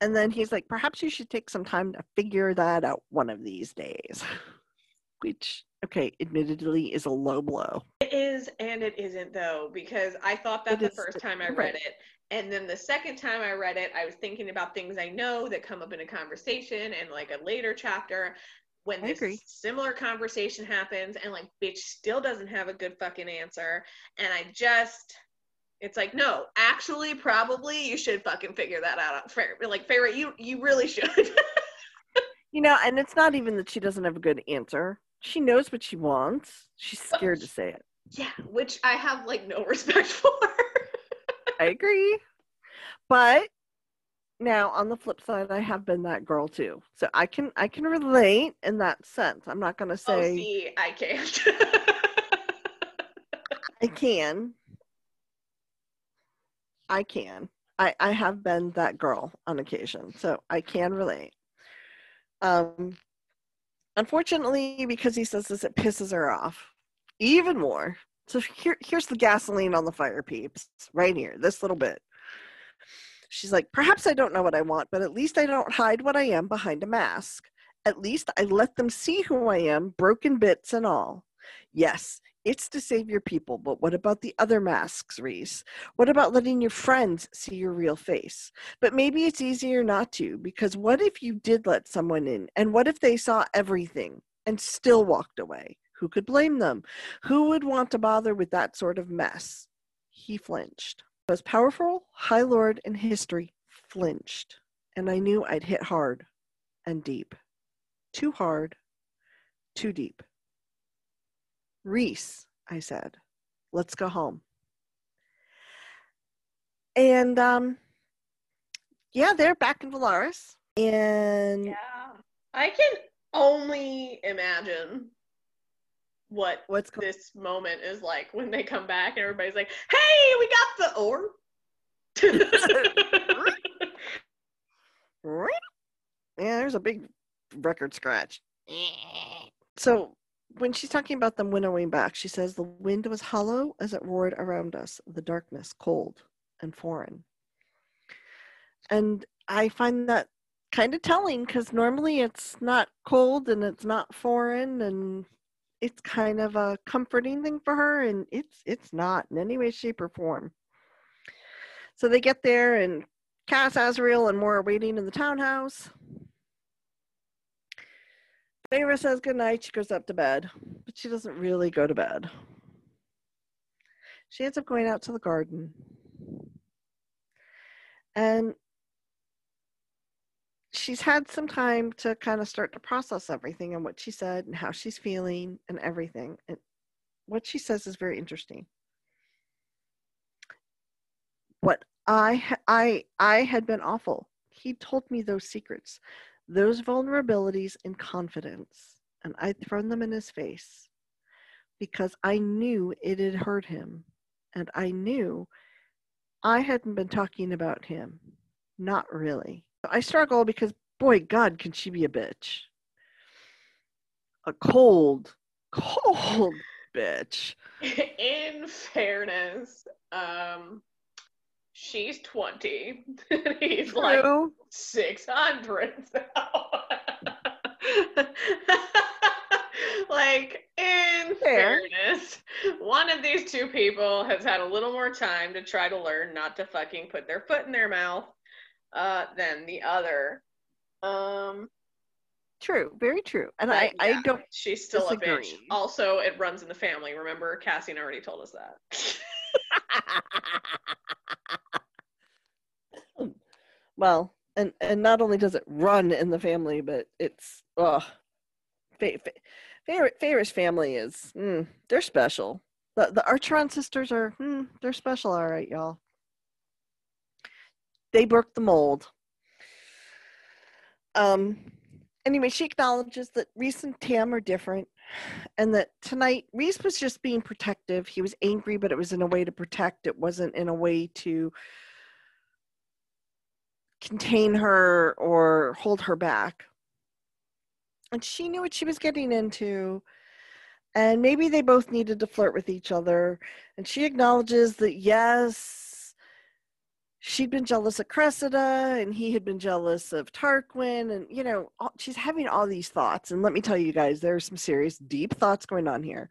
And then he's like, perhaps you should take some time to figure that out one of these days. Which, okay, admittedly is a low blow. It is and it isn't though, because I thought that It the first time I right. read it. And then the second time I read it, I was thinking about things I know that come up in a conversation and like a later chapter when this similar conversation happens and like bitch still doesn't have a good fucking answer. And I just it's like, no, actually probably you should fucking figure that out. Fair like Feyre, you you really should. You know, and it's not even that she doesn't have a good answer. She knows what she wants. She's scared to say it. yeah, which I have like no respect for. I agree. But now on the flip side, I have been that girl too. So I can I can relate in that sense. I'm not gonna oh, say see, I can't. I can. I can. I, I have been that girl on occasion, so I can relate. Um, unfortunately, because he says this, it pisses her off even more. So here, here's the gasoline on the fire, peeps, right here, this little bit. She's like, perhaps I don't know what I want, but at least I don't hide what I am behind a mask. At least I let them see who I am, broken bits and all. Yes, it's to save your people, but what about the other masks, Rhys? What about letting your friends see your real face? But maybe it's easier not to, because what if you did let someone in? And what if they saw everything and still walked away? Who could blame them? Who would want to bother with that sort of mess? He flinched. Most powerful High Lord in history flinched, and I knew I'd hit hard and deep. Too hard, too deep. Rhys, I said, let's go home. And um, yeah, they're back in Velaris. And Yeah. I can only imagine what what's this moment is like when they come back and everybody's like, hey, we got the orb. Yeah, there's a big record scratch. So when she's talking about them winnowing back, she says the wind was hollow as it roared around us, the darkness cold and foreign. And I find that kind of telling because normally it's not cold and it's not foreign and it's kind of a comforting thing for her and it's it's not in any way shape or form so they get there and cass Azriel and Mor are waiting in the townhouse Feyre says goodnight. She goes up to bed, but she doesn't really go to bed. She ends up going out to the garden. And she's had some time to kind of start to process everything and what she said and how she's feeling and everything. And what she says is very interesting. What I I I had been awful. He told me those secrets those vulnerabilities in confidence, and I'd thrown them in his face because I knew it had hurt him, and I knew I hadn't been talking about him. Not really. I struggle because, boy, God, can she be a bitch? A cold, cold bitch. In fairness, um, she's 20. He's like 600. So. like, in Fair. fairness, one of these two people has had a little more time to try to learn not to fucking put their foot in their mouth uh, than the other. Um, True. Very true. And I, I don't She's still a bitch. Also, it runs in the family. Remember, Cassian already told us that. well, and and not only does it run in the family, but it's ugh. Fa- fa- family is mm, they're special. The the Archeron sisters are mm, they're special, all right, y'all. They broke the mold. Um. Anyway, she acknowledges that Rhys and Tam are different, and that tonight Rhys was just being protective. He was angry, but it was in a way to protect. It wasn't in a way to contain her or hold her back. And she knew what she was getting into. And maybe they both needed to flirt with each other. And she acknowledges that, yes, she'd been jealous of Cressida and he had been jealous of Tarquin. And, you know, all, she's having all these thoughts. And let me tell you guys, there are some serious, deep thoughts going on here.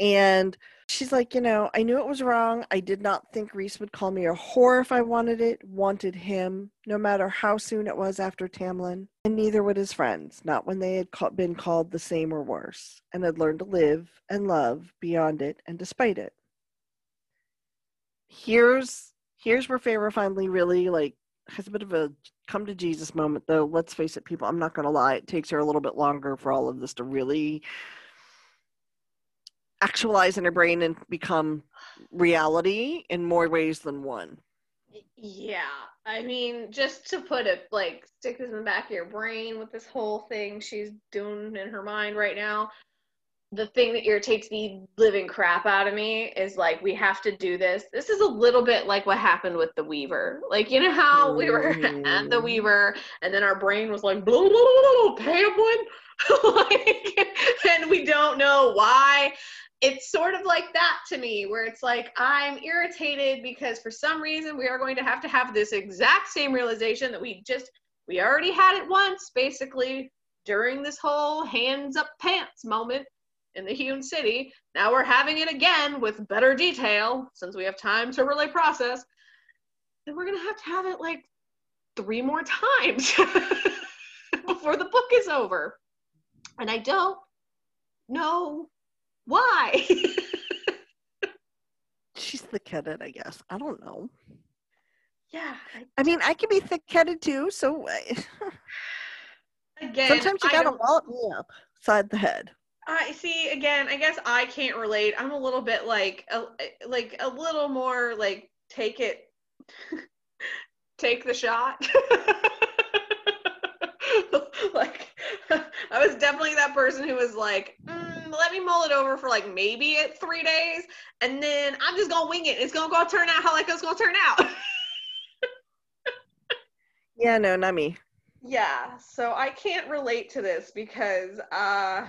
And she's like, you know, I knew it was wrong. I did not think Rhys would call me a whore if I wanted it, wanted him, no matter how soon it was after Tamlin. And neither would his friends, not when they had ca- been called the same or worse, and had learned to live and love beyond it and despite it. Here's here's where Feyre finally really like has a bit of a come to Jesus moment though. Let's face it, people, I'm not gonna lie, it takes her a little bit longer for all of this to really actualize in her brain and become reality in more ways than one. Yeah, I mean, just to put it like stick this in the back of your brain with this whole thing she's doing in her mind right now. The thing that irritates the living crap out of me is like we have to do this. This is a little bit like what happened with the Weaver. Like you know how we were at the. Weaver, and then our brain was like, blah, blah, blah, Tamlin, like, and we don't know why it's sort of like that to me where it's like i'm irritated because for some reason we are going to have to have this exact same realization that we just we already had it once basically during this whole hands up pants moment in the hewn city now we're having it again with better detail since we have time to really process and we're going to have to have it like three more times before the book is over and i don't know why? She's thick-headed, I guess. I don't know. yeah. I- I mean, I can be thick-headed too. So Again, sometimes you I gotta wallop me up side the head. I see. Again, I guess I can't relate. I'm a little bit like, a, like a little more like take it, take the shot. like, I was definitely that person who was like, mm, let me mull it over for like maybe it three days, and then I'm just gonna wing it. It's gonna go turn out how like it's gonna turn out. Yeah, no, not me. Yeah, so I can't relate to this because uh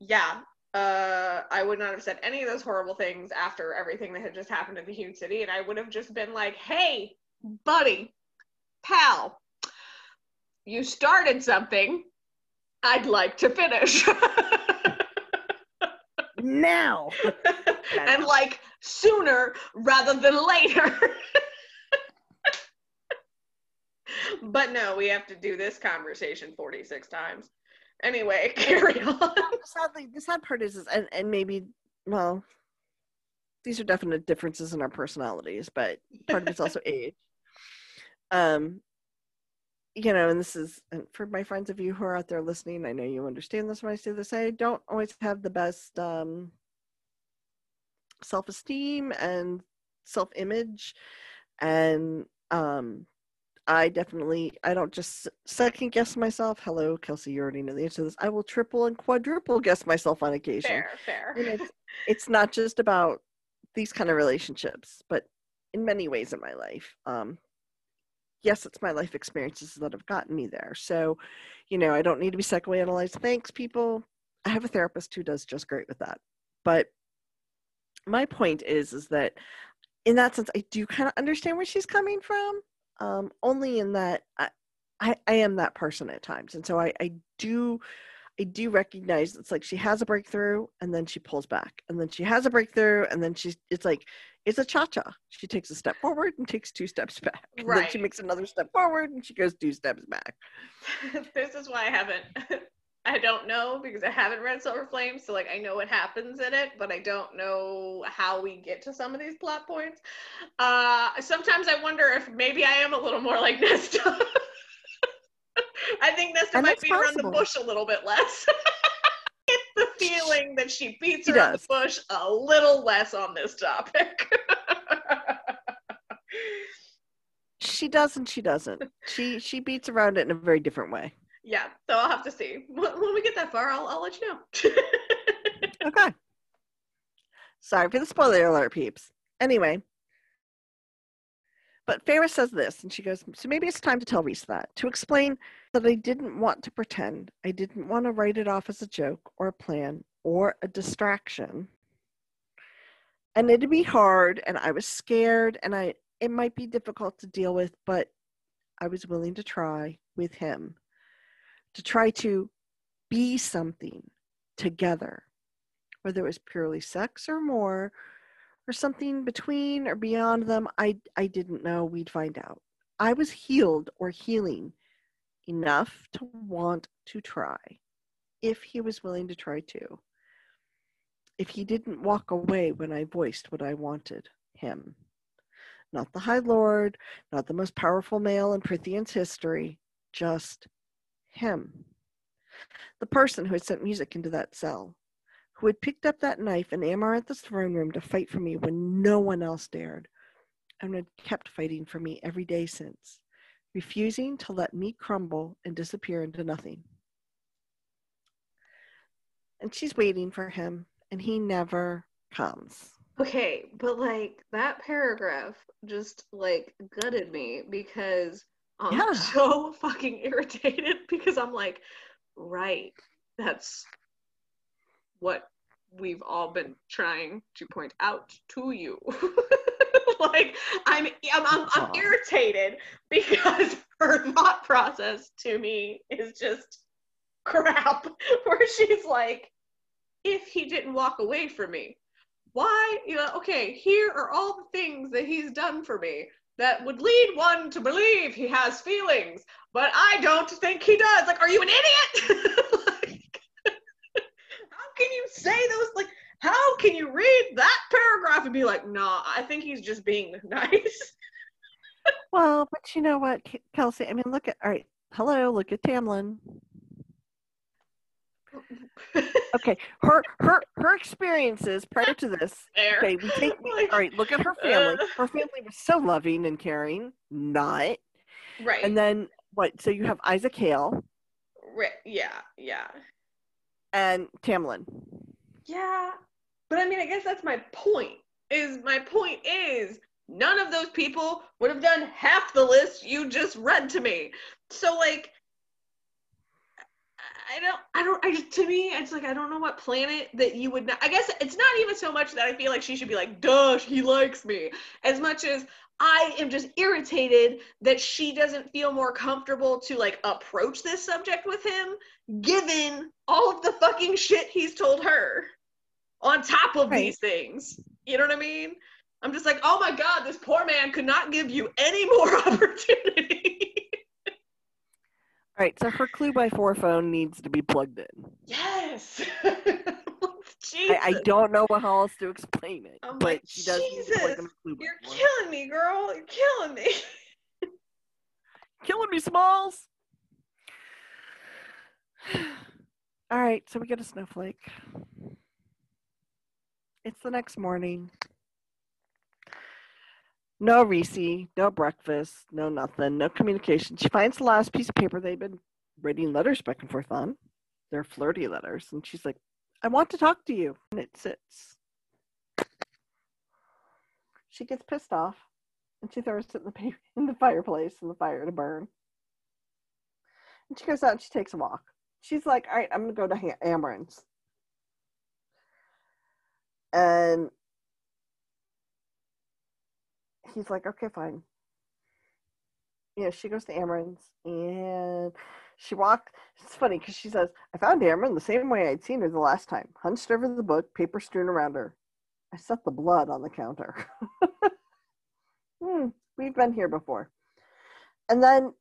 yeah, uh I would not have said any of those horrible things after everything that had just happened in the Hewn City and I would have just been like, "Hey, buddy, pal, you started something. I'd like to finish." Now. and like sooner rather than later. but no, we have to do this conversation 46 times. Anyway, carry on. Sadly, the sad part is, is and, and maybe, well, these are definite differences in our personalities, but part of it's also age. Um, you know, and this is and for my friends of you who are out there listening. I know you understand this when I say this. I don't always have the best um, self-esteem and self-image, and um, I definitely I don't just second guess myself. Hello, Kelsey, you already know the answer to this. I will triple and quadruple guess myself on occasion. Fair, fair. And it's it's not just about these kind of relationships, but in many ways in my life. Um, yes, it's my life experiences that have gotten me there. So, you know, I don't need to be psychoanalyzed. Thanks, people. I have a therapist who does just great with that. But my point is, is that in that sense, I do kind of understand where she's coming from. Um, only in that I, I, I am that person at times, and so I, I do I do recognize it's like she has a breakthrough and then she pulls back and then she has a breakthrough and then she's it's like it's a cha-cha. She takes a step forward and takes two steps back. And Right. then she makes another step forward and she goes two steps back. this is why I haven't. I don't know because I haven't read Silver Flame, so like I know what happens in it, but I don't know how we get to some of these plot points. Uh, sometimes I wonder if maybe I am a little more like Nesta. I think Nesta And might be around the bush a little bit less. Get the feeling that she beats She around does. the bush a little less on this topic. She does and she doesn't. She she beats around it in a very different way. Yeah, so I'll have to see. When we get that far, I'll, I'll let you know. Okay. Sorry for the spoiler alert, peeps. Anyway. But Ferris says this, and she goes, So maybe it's time to tell Rhys that, to explain that I didn't want to pretend. I didn't want to write it off as a joke or a plan or a distraction. And it'd be hard, and I was scared, and I it might be difficult to deal with, but I was willing to try with him to try to be something together whether it was purely sex or more or something between or beyond them i i didn't know. We'd find out. I was healed or healing enough to want to try if he was willing to try too if he didn't walk away when i voiced what i wanted him. Not the high lord not the most powerful male in Prythian's history just him the person who had sent music into that cell who had picked up that knife in Amarantha's throne room to fight for me when no one else dared, and had kept fighting for me every day since, refusing to let me crumble and disappear into nothing. And she's waiting for him, and he never comes. Okay, but like that paragraph just like gutted me because I'm Yeah. so fucking irritated because I'm like, right, that's what we've all been trying to point out to you. like I'm I'm, I'm I'm irritated because her thought process to me is just crap where she's like if he didn't walk away from me why you know okay here are all the things that he's done for me that would lead one to believe he has feelings but i don't think he does like are you an idiot like, how can you say those like how can you read that paragraph and be like nah i think he's just being nice Well, but you know what, Kelsey? I mean, look at, all right, hello, look at Tamlin. Okay, her her her experiences prior to this. Fair. Okay, we take. Like, all right, look at her family. uh. Her family was so loving and caring. Not. right And then what? So you have Isaac Hale right yeah yeah and Tamlin. Yeah. But I mean, I guess that's my point. Is my point is none of those people would have done half the list you just read to me. So like I don't I don't I just to me it's like I don't know what planet that you would not I guess it's not even so much that I feel like she should be like, duh, he likes me, as much as I am just irritated that she doesn't feel more comfortable to like approach this subject with him, given all of the fucking shit he's told her on top of Right. these things. You know what I mean? I'm just like, oh my god, this poor man could not give you any more opportunity. All right, so her clue by four phone needs to be plugged in. yes. I, I don't know how else to explain it, I'm but like, she does need to plug in Jesus, clue You're killing me, girl. You're killing me. killing me, Smalls. All right, so we get a snowflake. It's the next morning. No Rhys, no breakfast, no nothing, no communication. She finds the last piece of paper they've been writing letters back and forth on. They're flirty letters, and she's like, "I want to talk to you," and it sits. She gets pissed off, and she throws it in the in the fireplace in the fire to burn. And she goes out and she takes a walk. She's like, all right, I'm going to go to ha-. And he's like, okay, fine. Yeah, she goes to Amren's and she walked. It's funny because she says, I found Amren the same way I'd seen her the last time, hunched over the book, paper strewn around her. I set the blood on the counter. hmm, we've been here before. And then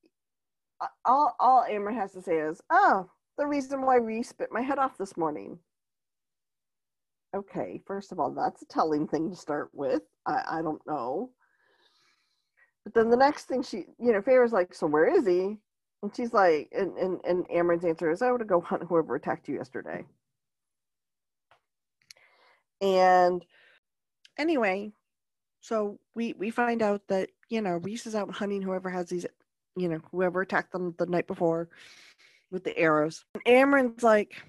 all, all Amren has to say is, oh, the reason why Rhys bit my head off this morning. Okay, first of all, that's a telling thing to start with. I, I don't know. But then the next thing she, you know, Feyre's like, so where is he? And she's like, and, and, and Amren's answer is, oh, I would go hunt whoever attacked you yesterday. And anyway, so we we find out that, you know, Rhys is out hunting whoever has these, you know, whoever attacked them the night before with the arrows. And Amren's like,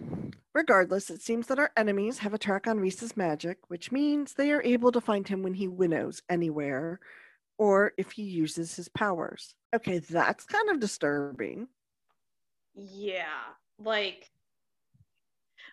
regardless, it seems that our enemies have a track on Rhys's magic, which means they are able to find him when he winnows anywhere or if he uses his powers. Okay, that's kind of disturbing. Yeah, like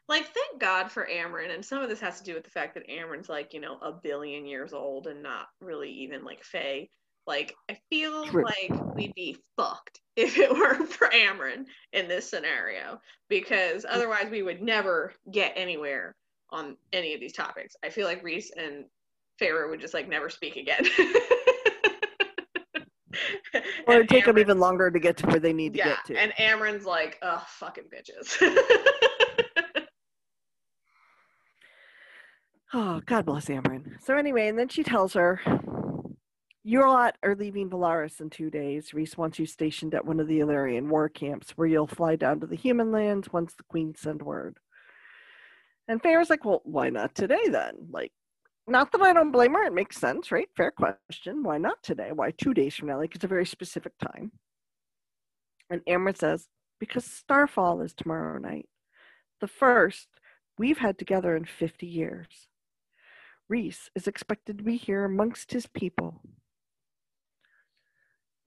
like thank God for Amren, and some of this has to do with the fact that Amren's like, you know, a billion years old and not really even like fae. Like, I feel True. like we'd be fucked if it weren't for Amren in this scenario, because mm. otherwise we would never get anywhere on any of these topics. I feel like Rhys and Feyre would just like never speak again. or it'd take them even longer to get to where they need to yeah, get to. And Amren's like, oh, fucking bitches. oh, God bless Amren. So anyway, and then she tells her, your lot are leaving Velaris in two days. Rhys wants you stationed at one of the Illyrian war camps where you'll fly down to the human lands once the queen send word. And Feyre's like, well, why not today then? Like, not that I don't blame her. It makes sense, right? Fair question. Why not today? Why two days from now? Like it's a very specific time. And Amren says, because Starfall is tomorrow night. The first we've had together in 50 years. Rhys is expected to be here amongst his people.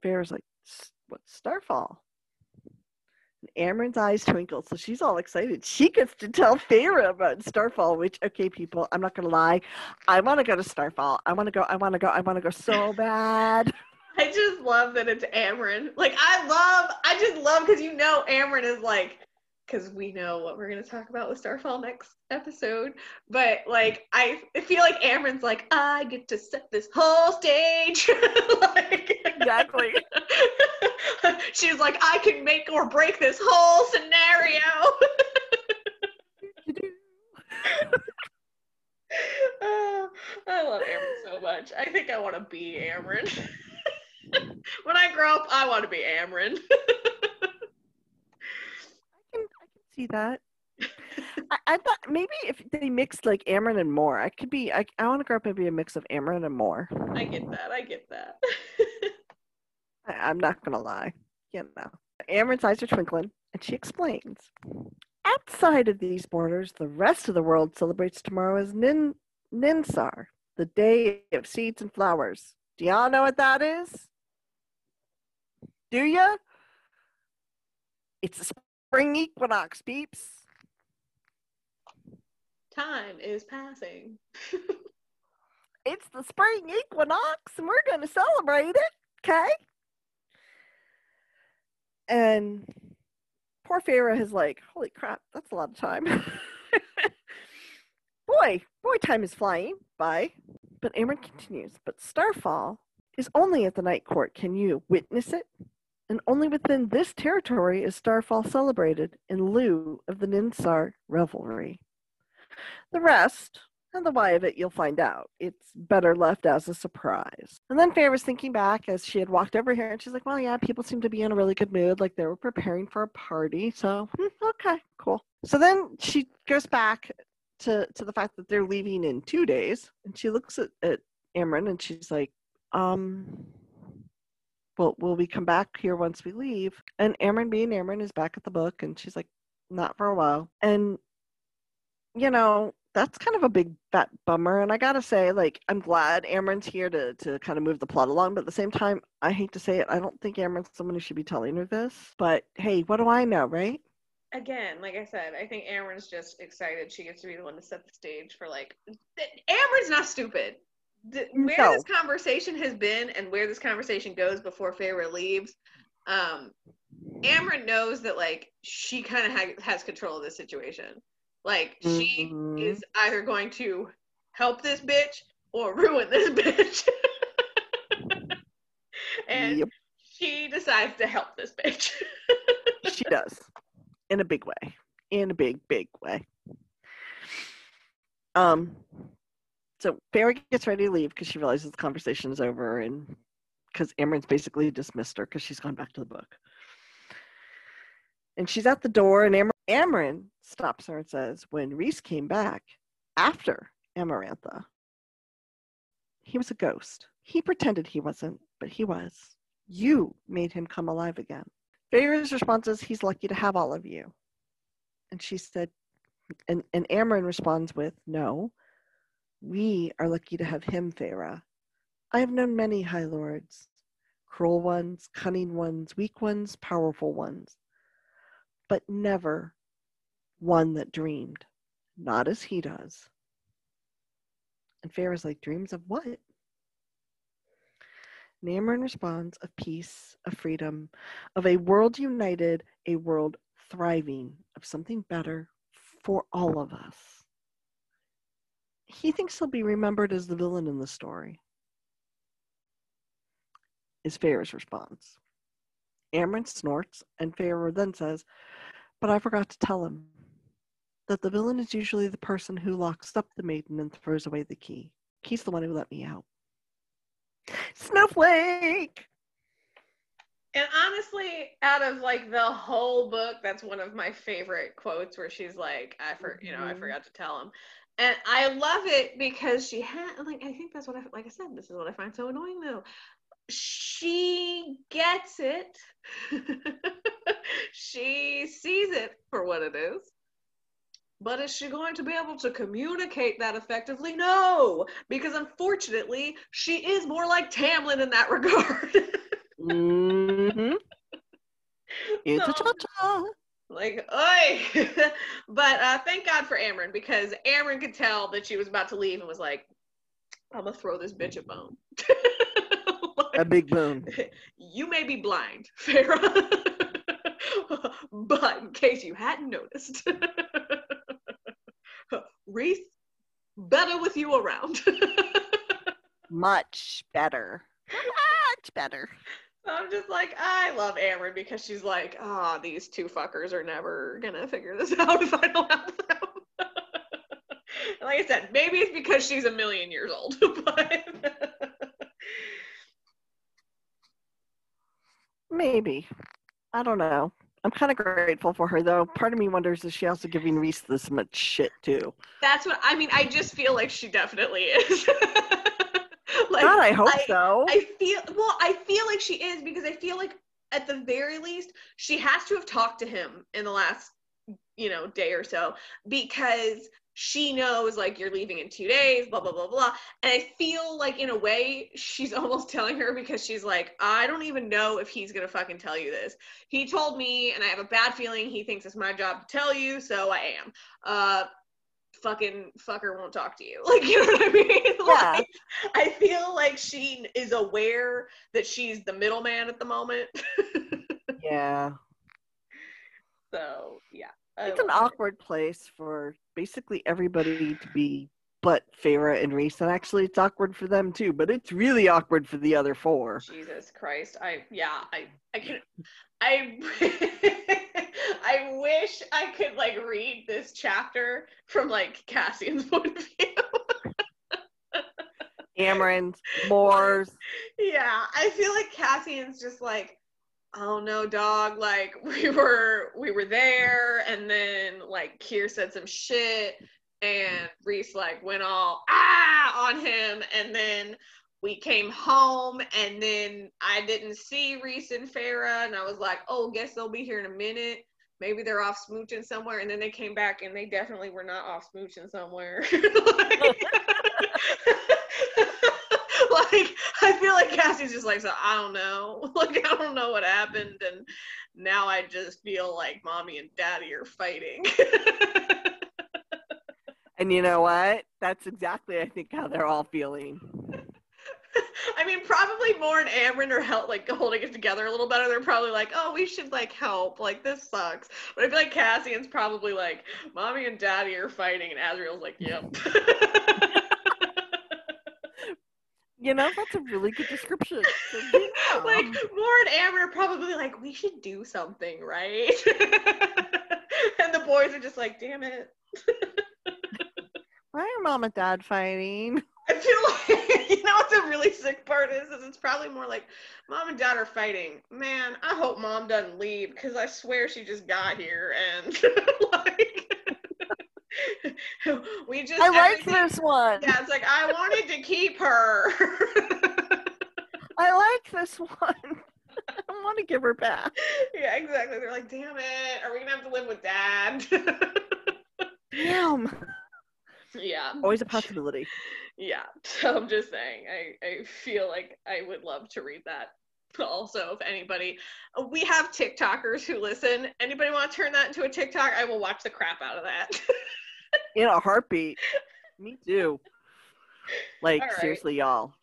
Feyre's like, what's Starfall? Amren's eyes twinkle, so she's all excited. She gets to tell Feyre about Starfall, which, okay, people, I'm not going to lie. I want to go to Starfall. I want to go. I want to go. I want to go so bad. I just love that it's Amren. Like, I love, I just love because you know Amren is like, because we know what we're going to talk about with Starfall next episode. But like, I feel like Amren's like, I get to set this whole stage. like, exactly. She's like, I can make or break this whole scenario. oh, I love Amren so much. I think I want to be Amren. when I grow up, I want to be Amren. I can I can see that. I, I, thought maybe if they mixed like Amren and Mor, I could be. I, I want to grow up and be a mix of Amren and Mor. I get that. I get that. I, am not gonna lie. You know, Amren's eyes are twinkling, and she explains. Outside of these borders, the rest of the world celebrates tomorrow as Nin Nynsar, the day of seeds and flowers. Do y'all know what that is? Do ya? It's the spring equinox, peeps. Time is passing. it's the spring equinox, and we're going to celebrate it, okay? And poor Feyre is like, holy crap, that's a lot of time. boy, boy, time is flying by. But Amren continues, but Starfall is only at the Night Court. Can you witness it? And only within this territory is Starfall celebrated in lieu of the Nynsar revelry. The rest, and the why of it you'll find out. It's better left as a surprise. And then Feyre was thinking back as she had walked over here and she's like, well, yeah, people seem to be in a really good mood, like they were preparing for a party. So, hmm, okay, cool. So then she goes back to, to the fact that they're leaving in two days and she looks at, at Amren and she's like, um, well, will we come back here once we leave? And Amren being Amren is back at the book and she's like, not for a while. And, you know, that's kind of a big fat bummer. And I gotta say, like, I'm glad Amren's here to to kind of move the plot along, but at the same time, I hate to say it, I don't think Amren's someone who should be telling her this. But hey, what do I know, right? again, like I said, I think Amren's just excited she gets to be the one to set the stage for like Amren's not stupid. The, where No. this conversation has been and where this conversation goes before Feyre leaves, um, Amren knows that like she kind of ha- has control of this situation. Like she Mhm. is either going to help this bitch or ruin this bitch. and Yep, she decides to help this bitch. she does. In a big way. In a big, big way. Um so Feyre gets ready to leave because she realizes the conversation is over and because Amren's basically dismissed her because she's gone back to the book. And she's at the door and Amren, Amren stops her and says, when Rhys came back after Amarantha, he was a ghost. He pretended he wasn't, but he was. You made him come alive again. Feyre's response is, he's lucky to have all of you. And she said, and, and Amren responds with, no, we are lucky to have him, Feyre. I have known many High Lords, cruel ones, cunning ones, weak ones, powerful ones, but never one that dreamed, not as he does. And Feyre's like, dreams of what? Namron responds of peace, of freedom, of a world united, a world thriving, of something better for all of us. He thinks he'll be remembered as the villain in the story, is Feyre's response. Amren snorts, and Feyre then says, But I forgot to tell him that the villain is usually the person who locks up the maiden and throws away the key. He's the one who let me out. Snowflake! And honestly, out of like the whole book, that's one of my favorite quotes where she's like, I for you know, I Mhm. forgot to tell him. And I love it because she had like I think that's what I like I said, this is what I find so annoying though. She gets it. she sees it for what it is. But is she going to be able to communicate that effectively? No, because unfortunately, she is more like Tamlin in that regard. Mm-hmm. It's a So- cha-cha. Like, oi! but uh, thank God for Amren because Amren could tell that she was about to leave and was like, I'm gonna throw this bitch a bone. A big bone. you may be blind, Feyre, but in case you hadn't noticed, Rhys, better with you around. Much better. Much better. I'm just like, I love Amren because she's like, ah, these two fuckers are never gonna figure this out if I don't help them. Like I said, maybe it's because she's a million years old, but Maybe. I don't know. I'm kind of grateful for her, though. Part of me wonders is she also giving Rhys this much shit, too? that's what I mean. I just feel like she definitely is. like, God, I hope I- so. I feel well, I feel like she is because I feel like at the very least she has to have talked to him in the last, you know, day or so because she knows like you're leaving in 2 days, blah blah blah blah. And I feel like in a way she's almost telling her because she's like, I don't even know if he's going to fucking tell you this. He told me and I have a bad feeling he thinks it's my job to tell you, so I am. Uh fucking fucker won't talk to you. Like, you know what I mean? Yeah. Like, I feel like she is aware that she's the middleman at the moment. yeah. so, yeah. I It's an love it. awkward place for basically everybody to be but Feyre and Rhys. And actually, it's awkward for them, too. But it's really awkward for the other four. Jesus Christ. I, yeah, I, I can, I, I wish I could like read this chapter from like Cassian's point of view. Amren's, Mor's. yeah, I feel like Cassian's just like, oh no, dog. Like we were we were there, and then like Keir said some shit, and Rhys like went all ah on him, and then we came home, and then I didn't see Rhys and Feyre, and I was like, oh, guess they'll be here in a minute. Maybe they're off smooching somewhere, and then they came back, and they definitely were not off smooching somewhere. like, like I feel like Cassie's just like, so I don't know. Like, I don't know what happened. And now I just feel like mommy and daddy are fighting. And you know what? That's exactly, I think, how they're all feeling. I mean, probably Mor and Amren are help, like holding it together a little better. They're probably like, "Oh, we should like help. Like this sucks." But I feel like Cassian's probably like, "Mommy and Daddy are fighting," and Azriel's like, "Yep." You know, that's a really good description. Like Amren are probably like, "We should do something, right?" and the boys are just like, "Damn it." Why are mom and dad fighting? I feel like you know what the really sick part is is it's probably more like mom and dad are fighting. Man, I hope mom doesn't leave because I swear she just got here and we just I like this one. Yeah, it's like I wanted to keep her. I like this one. I want to give her back. yeah, exactly. They're like, damn it, are we gonna have to live with dad? Damn. yeah. Always a possibility. Yeah, so I'm just saying, I, I feel like I would love to read that. Also, if anybody, we have TikTokers who listen. Anybody want to turn that into a TikTok? I will watch the crap out of that. In a heartbeat. Me too. Like right. seriously, y'all.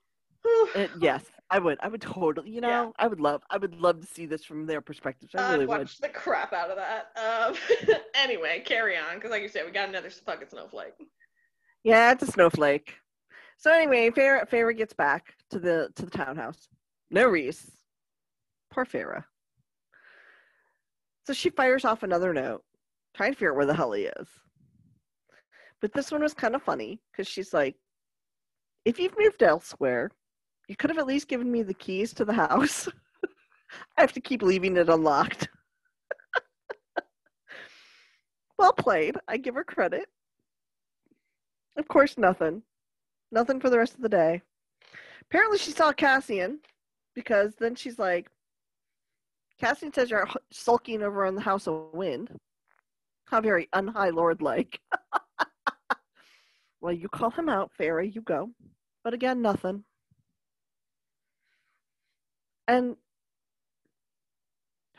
It, yes, I would. I would totally. You know, Yeah. I would love. I would love to see this from their perspective. I I'd really would. watch the crap out of that. Um, anyway, carry on, because like you said, we got another fucking snowflake. Yeah, it's a snowflake. So anyway, Feyre, Feyre gets back to the to the townhouse. No Rhys. Poor Feyre. So she fires off another note, trying to figure out where the hell he is. But this one was kind of funny because she's like, if you've moved elsewhere, you could have at least given me the keys to the house. I have to keep leaving it unlocked. well played. I give her credit. Of course, nothing. Nothing for the rest of the day. Apparently, she saw Cassian because then she's like, Cassian says you're sulking over in the House of Wind. How very unhigh lord like. well, you call him out, Feyre, you go. But again, nothing. And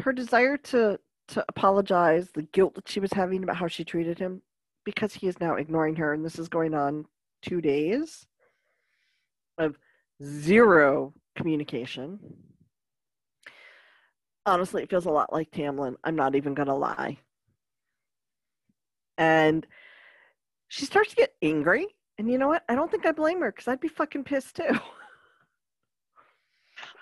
her desire to to apologize, the guilt that she was having about how she treated him, because he is now ignoring her, and this is going on two days of zero communication. Honestly, it feels a lot like Tamlin. I'm not even going to lie. And she starts to get angry. And you know what? I don't think I blame her because I'd be fucking pissed too.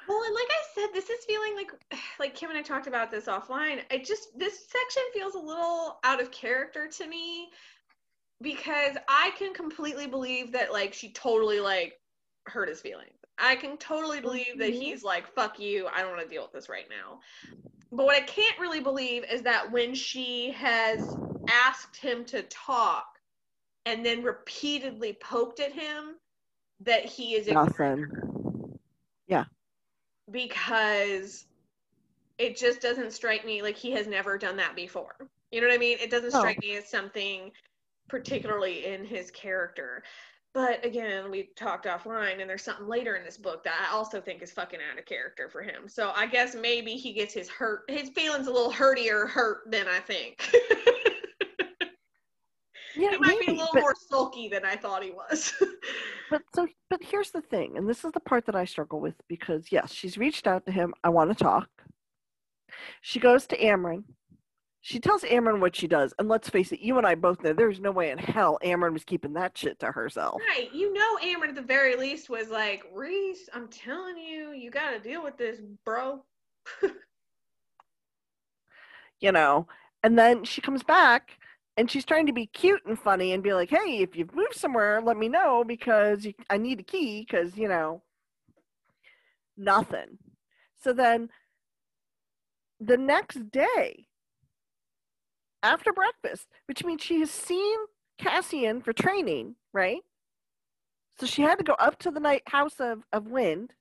Well, and like I said, this is feeling like like Kim and I talked about this offline. I just this section feels a little out of character to me because I can completely believe that like she totally like hurt his feelings. I can totally believe that Mhm. he's like fuck you, I don't want to deal with this right now. But what I can't really believe is that when she has asked him to talk and then repeatedly poked at him that he is awesome. Yeah. Because it just doesn't strike me like he has never done that before. You know what I mean? It doesn't No. strike me as something particularly in his character. But again, we talked offline, and there's something later in this book that I also think is fucking out of character for him. So I guess maybe he gets his hurt, his feelings a little hurtier hurt than I think. Yeah, he might be a little but- more sulky than I thought he was. But so, but here's the thing, and this is the part that I struggle with because yes, she's reached out to him. I want to talk. She goes to Amren. She tells Amren what she does, and let's face it, you and I both know there's no way in hell Amren was keeping that shit to herself. Right. You know, Amren at the very least was like, Rhys, I'm telling you, you got to deal with this, bro. You know, and then she comes back and she's trying to be cute and funny and be like, "Hey, if you've moved somewhere, let me know because you, I need a key because you know." Nothing. So then, the next day, after breakfast, which means she has seen Cassian for training, right? So she had to go up to the night house of, of wind.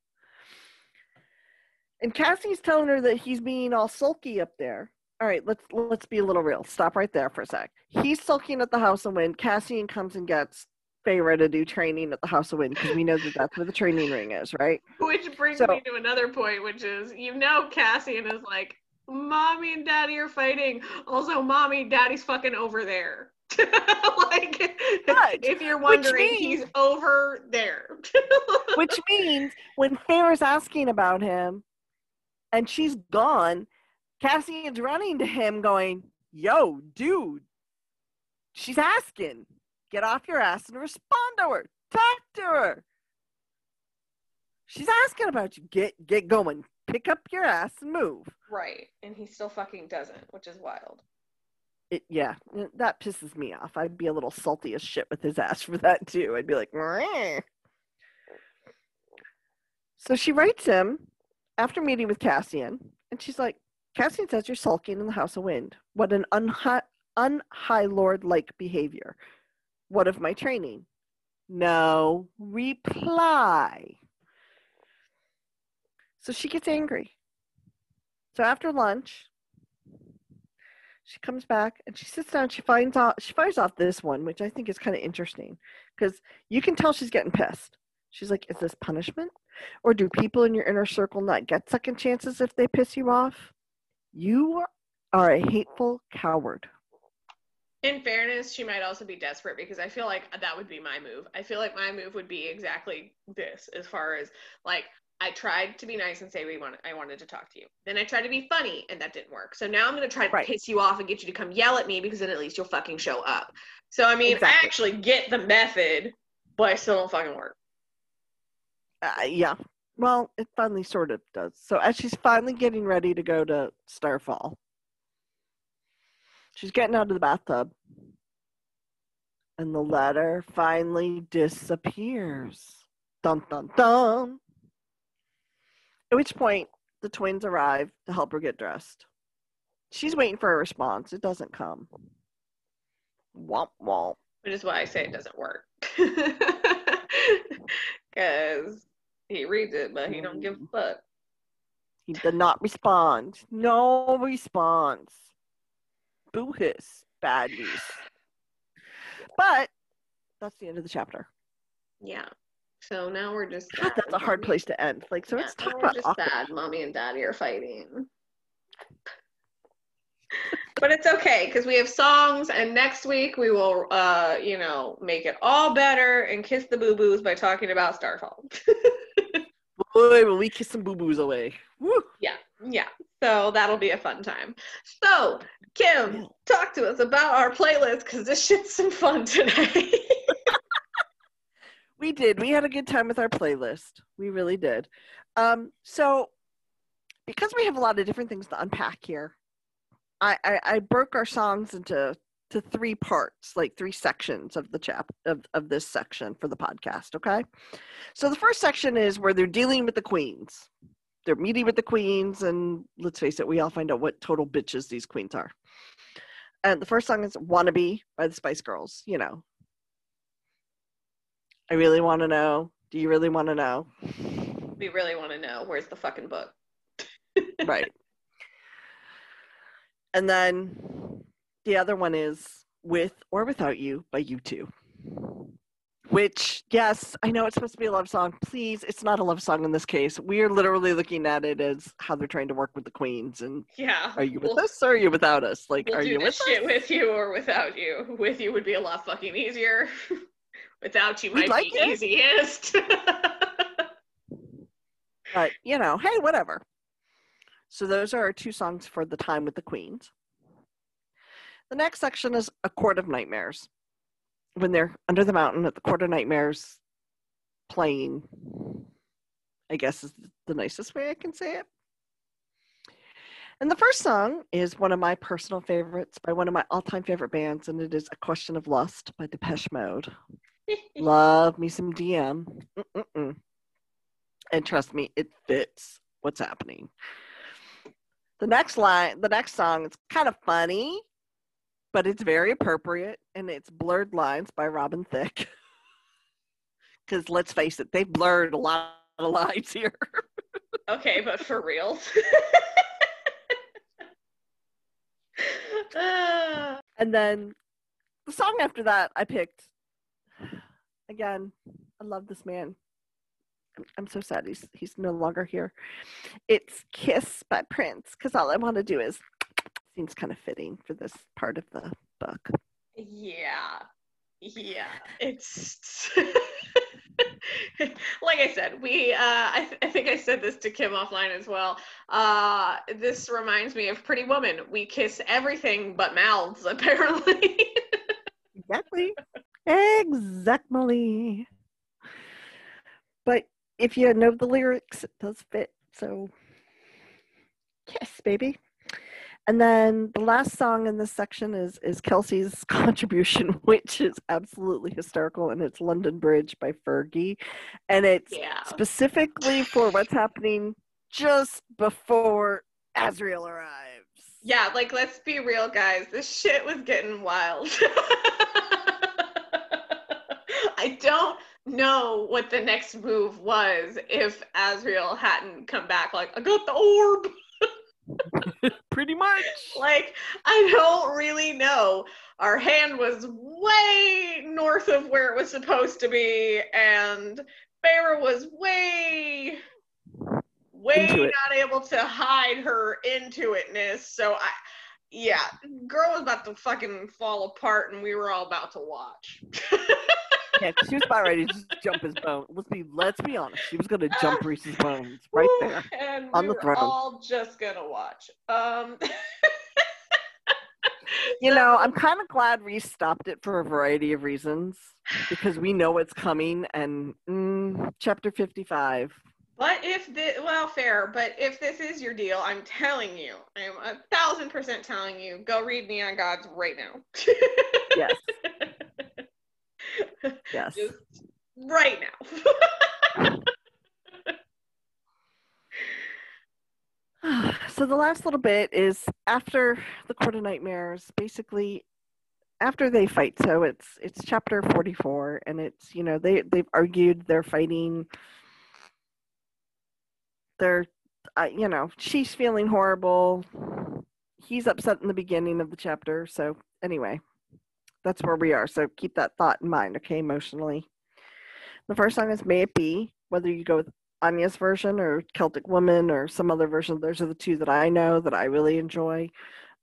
And Cassie's telling her that he's being all sulky up there. All right, let's let's be a little real. Stop right there for a sec. He's sulking at the house of wind. Cassian comes and gets Feyre to do training at the House of Wind because we know that that's where the training ring is, right? Which brings So- me to another point, which is you know Cassian is like, Mommy and Daddy are fighting. Also, Mommy, Daddy's fucking over there. like But, if you're wondering, means- he's over there. Which means when Feyre's asking about him and she's gone, Cassian's running to him going, Yo, dude, she's asking. Get off your ass and respond to her. Talk to her. She's asking about you. Get get going. Pick up your ass and move. right. And he still fucking doesn't, which is wild. It, yeah, that pisses me off. I'd be a little salty as shit with his ass for that too. I'd be like, "Meh." so she writes him after meeting with Cassian, and she's like, Cassian says you're sulking in the House of Wind. What an unhigh, unhigh lord like behavior. What of my training? No reply. So she gets angry. So after lunch, she comes back and she sits down. She finds out she fires off this one, which I think is kind of interesting because you can tell she's getting pissed. She's like, "Is this punishment, or do people in your inner circle not get second chances if they piss you off? You are a hateful coward." In fairness, she might also be desperate because I feel like that would be my move. I feel like my move would be exactly this as far as like I tried to be nice and say we want I wanted to talk to you. Then I tried to be funny and that didn't work. So now I'm gonna try to Right. piss you off and get you to come yell at me because then at least you'll fucking show up. So I mean I actually get the method, but I still don't fucking work. Uh, yeah. Well, it finally sort of does. So as she's finally getting ready to go to Starfall, she's getting out of the bathtub, and the letter finally disappears. Dun dun dun. At which point, the twins arrive to help her get dressed. She's waiting for a response. It doesn't come. Womp womp. Which is why I say it doesn't work. he reads it, but he don't give a fuck. He did not respond. No response. Boo hiss. Bad news. But that's the end of the chapter. Yeah. So now we're just God, that's a hard place to end. Like, so yeah, let's talk about just awkward. sad. Mommy and Daddy are fighting. but it's okay because we have songs, and next week we will, uh, you know, make it all better and kiss the boo boos by talking about Starfall. Boy, will we kiss some boo boos away. Woo. yeah, yeah. So that'll be a fun time. So Kim, talk to us about our playlist because this shit's some fun today. We did. We had a good time with our playlist. We really did. Um, so, because we have a lot of different things to unpack here, I, I, I broke our songs into to three parts, like three sections of the chap of, of this section for the podcast. Okay. So the first section is where they're dealing with the queens. They're meeting with the queens, and let's face it, we all find out what total bitches these queens are. And the first song is "Wannabe" by the Spice Girls. You know, I really want to know. Do you really want to know? we really want to know where's the fucking book. right. And then the other one is With or Without You by U2. Which, yes, I know it's supposed to be a love song. Please, it's not a love song in this case. We are literally looking at it as how they're trying to work with the queens. And Yeah. are you with we'll, us or are you without us? Like, We'll are you with shit us? with you or without you. With you would be a lot fucking easier. without you We'd might like be it. easiest. But, you know, hey, whatever. So those are our two songs for the time with the queens. The next section is A Court of Nightmares. When they're under the mountain at the Court of Nightmares playing, I guess is the nicest way I can say it. And the first song is one of my personal favorites by one of my all time favorite bands, and it is A Question of Lust by Depeche Mode. Love me some DM. Mm-mm-mm. And trust me, it fits what's happening. The next line, the next song, it's kind of funny, but it's very appropriate, and it's Blurred Lines by Robin Thicke. Because let's face it, they've blurred a lot of lines here. okay, but for real. And then the song after that, I picked again, I love this man. I'm- I'm so sad he's he's no longer here. It's Kiss by Prince because all I want to do is seems kind of fitting for this part of the book. Yeah. Yeah. It's like I said, we uh I, th- I think I said this to Kim offline as well. Uh this reminds me of Pretty Woman. We kiss everything but mouths, apparently. Exactly. exactly. But if you know the lyrics, it does fit. So, kiss, baby. And then the last song in this section is is Kelsey's contribution, which is absolutely hysterical, and it's "London Bridge" by Fergie, and it's yeah. specifically for what's happening just before Azriel arrives. Yeah, like let's be real, guys. This shit was getting wild. I don't know what the next move was if Azriel hadn't come back like, I got the orb. Pretty much. Like, I don't really know. Our hand was way north of where it was supposed to be, and Feyre was way, way not able to hide her into itness. So I, yeah, girl was about to fucking fall apart, and we were all about to watch. Yeah, she was about ready to just jump his bone. Let's be let's be honest. She was gonna jump Rhys's bones right Woo, there. and on we the were throne. all just gonna watch. Um, You know, I'm kind of glad Rhys stopped it for a variety of reasons because we know it's coming. And mm, chapter 55. But if this, well, fair, but if this is your deal, I'm telling you, I'm a thousand percent telling you, go read Neon Gods right now. Yes, yes. Right now. so the last little bit is after the Court of Nightmares, basically after they fight. So it's it's chapter 44, and it's you know they they've argued, they're fighting. They're, uh, you know, she's feeling horrible. He's upset in the beginning of the chapter. So anyway, that's where we are. So keep that thought in mind, okay, emotionally. The first song is "May It Be." Whether you go with Enya's version or Celtic Woman or some other version. Those are the two that I know that I really enjoy.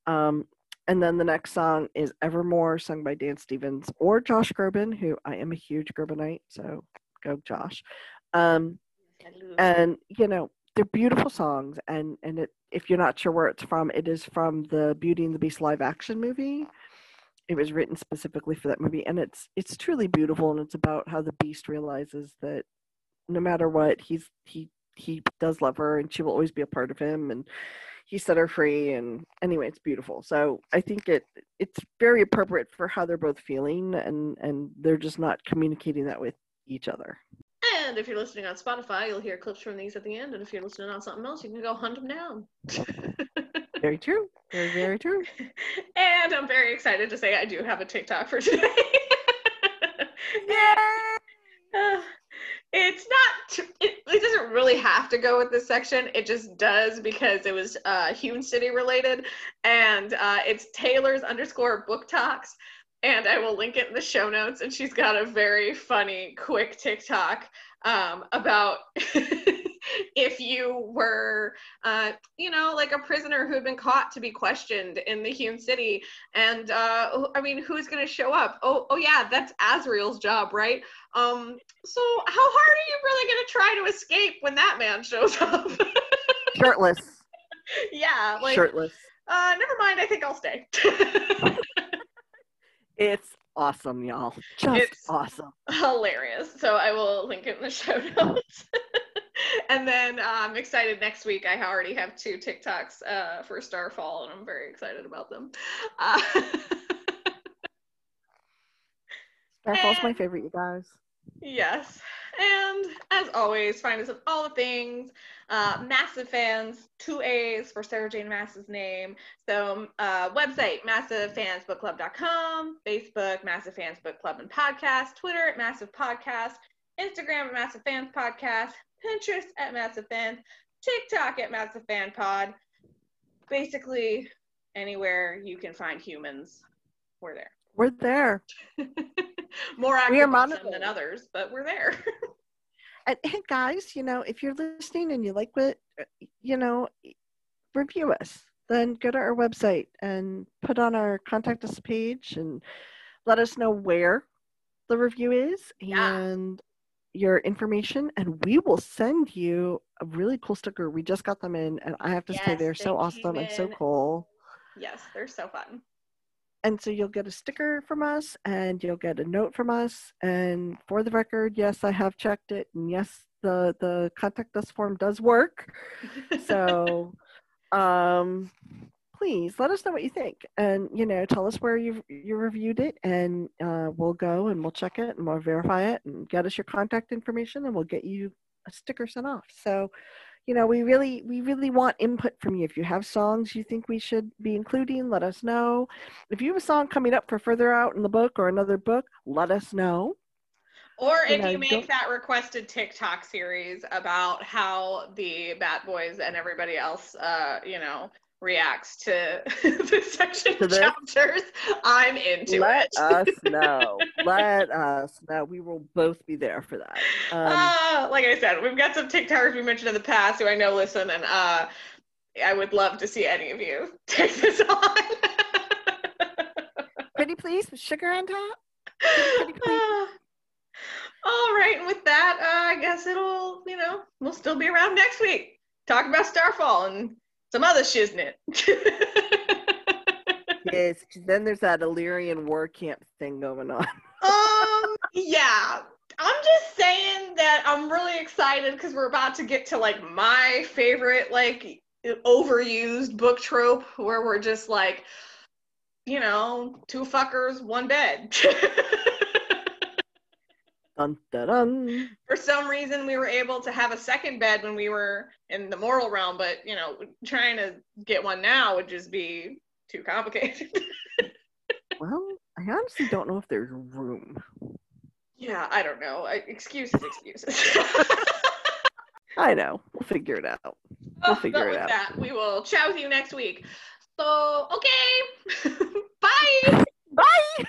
Um, and then the next song is Evermore, sung by Dan Stevens or Josh Groban, who I am a huge Grobanite, so go Josh. Um, and you know they're beautiful songs, and and it if you're not sure where it's from, it is from the Beauty and the Beast live action movie. It was written specifically for that movie, and it's it's truly beautiful, and it's about how the Beast realizes that no matter what, he's he he does love her, and she will always be a part of him, and he set her free. And anyway, it's beautiful. So I think it it's very appropriate for how they're both feeling, and and they're just not communicating that with each other. And if you're listening on Spotify, you'll hear clips from these at the end. And if you're listening on something else, you can go hunt them down. Very true. Very very true. and I'm very excited to say I do have a TikTok for today. Uh, it's not it, it doesn't really have to go with this section it just does because it was uh Hewn City related and uh it's Taylor's underscore book talks and I will link it in the show notes and she's got a very funny quick TikTok um about if you were uh you know like a prisoner who had been caught to be questioned in the Hewn City and uh I mean who's going to show up oh oh yeah that's Azriel's job right um, so how hard are you really gonna try to escape when that man shows up? Shirtless. yeah, like Shirtless. uh never mind, I think I'll stay. It's awesome, y'all. Just It's- awesome. Hilarious. So I will link it in the show notes. and then uh, I'm excited next week. I already have two TikToks uh, for Starfall, and I'm very excited about them. Uh, Starfall's my favorite, you guys. Yes. And as always, find us on all the things. Uh, massive fans, two A's for Sarah Jane Maas's name. So, uh, website, massivefansbookclub.com, Facebook, Massive Fans Book Club and Podcast, Twitter at Massive Podcast, Instagram at Massive Fans Podcast, Pinterest at Massive Fans, TikTok at Massive Fan Pod. Basically, anywhere you can find humans, we're there. We're there. More active than others, but we're there. And hey, guys, you know, if you're listening and you like what, uh, you know, review us. Then go to our website and put on our contact us page and let us know where the review is Yeah. and your information, and we will send you a really cool sticker. We just got them in, and I have to say they're so awesome and so cool. yes, they're so fun. And so you'll get a sticker from us and you'll get a note from us. And for the record, yes, I have checked it. And yes, the, the contact us form does work. So um, please let us know what you think. And, you know, tell us where you you reviewed it and uh, we'll go and we'll check it and we'll verify it and get us your contact information and we'll get you a sticker sent off. So, you know, we really we really want input from you. If you have songs you think we should be including, let us know. If you have a song coming up for further out in the book or another book, let us know. Or You if know, you make don't- that requested TikTok series about how the Bat Boys and everybody else, uh, you know, reacts to the section To chapters, I'm into let it. us know. let us know. We will both be there for that. Um, uh, like I said, we've got some TikTokers we mentioned in the past who I know listen, and uh, I would love to see any of you take this on. pretty please with sugar on top. Pretty, pretty please. Uh, all right, and with that, uh, I guess it'll, you know, we'll still be around next week. Talk about Starfall and some other shiznit. Yes, then there's that Illyrian war camp thing going on. um, yeah. I'm just saying that I'm really excited because we're about to get to like my favorite, like overused book trope where we're just like, you know, two fuckers, one bed. Dun, dun, dun. for some reason we were able to have a second bed when we were in the mortal realm but you know trying to get one now would just be too complicated Well, I honestly don't know if there's room. yeah i don't know I, excuses excuses I know. We'll figure it out. Oh, figure but it out. that we will chat with you next week so okay Bye. bye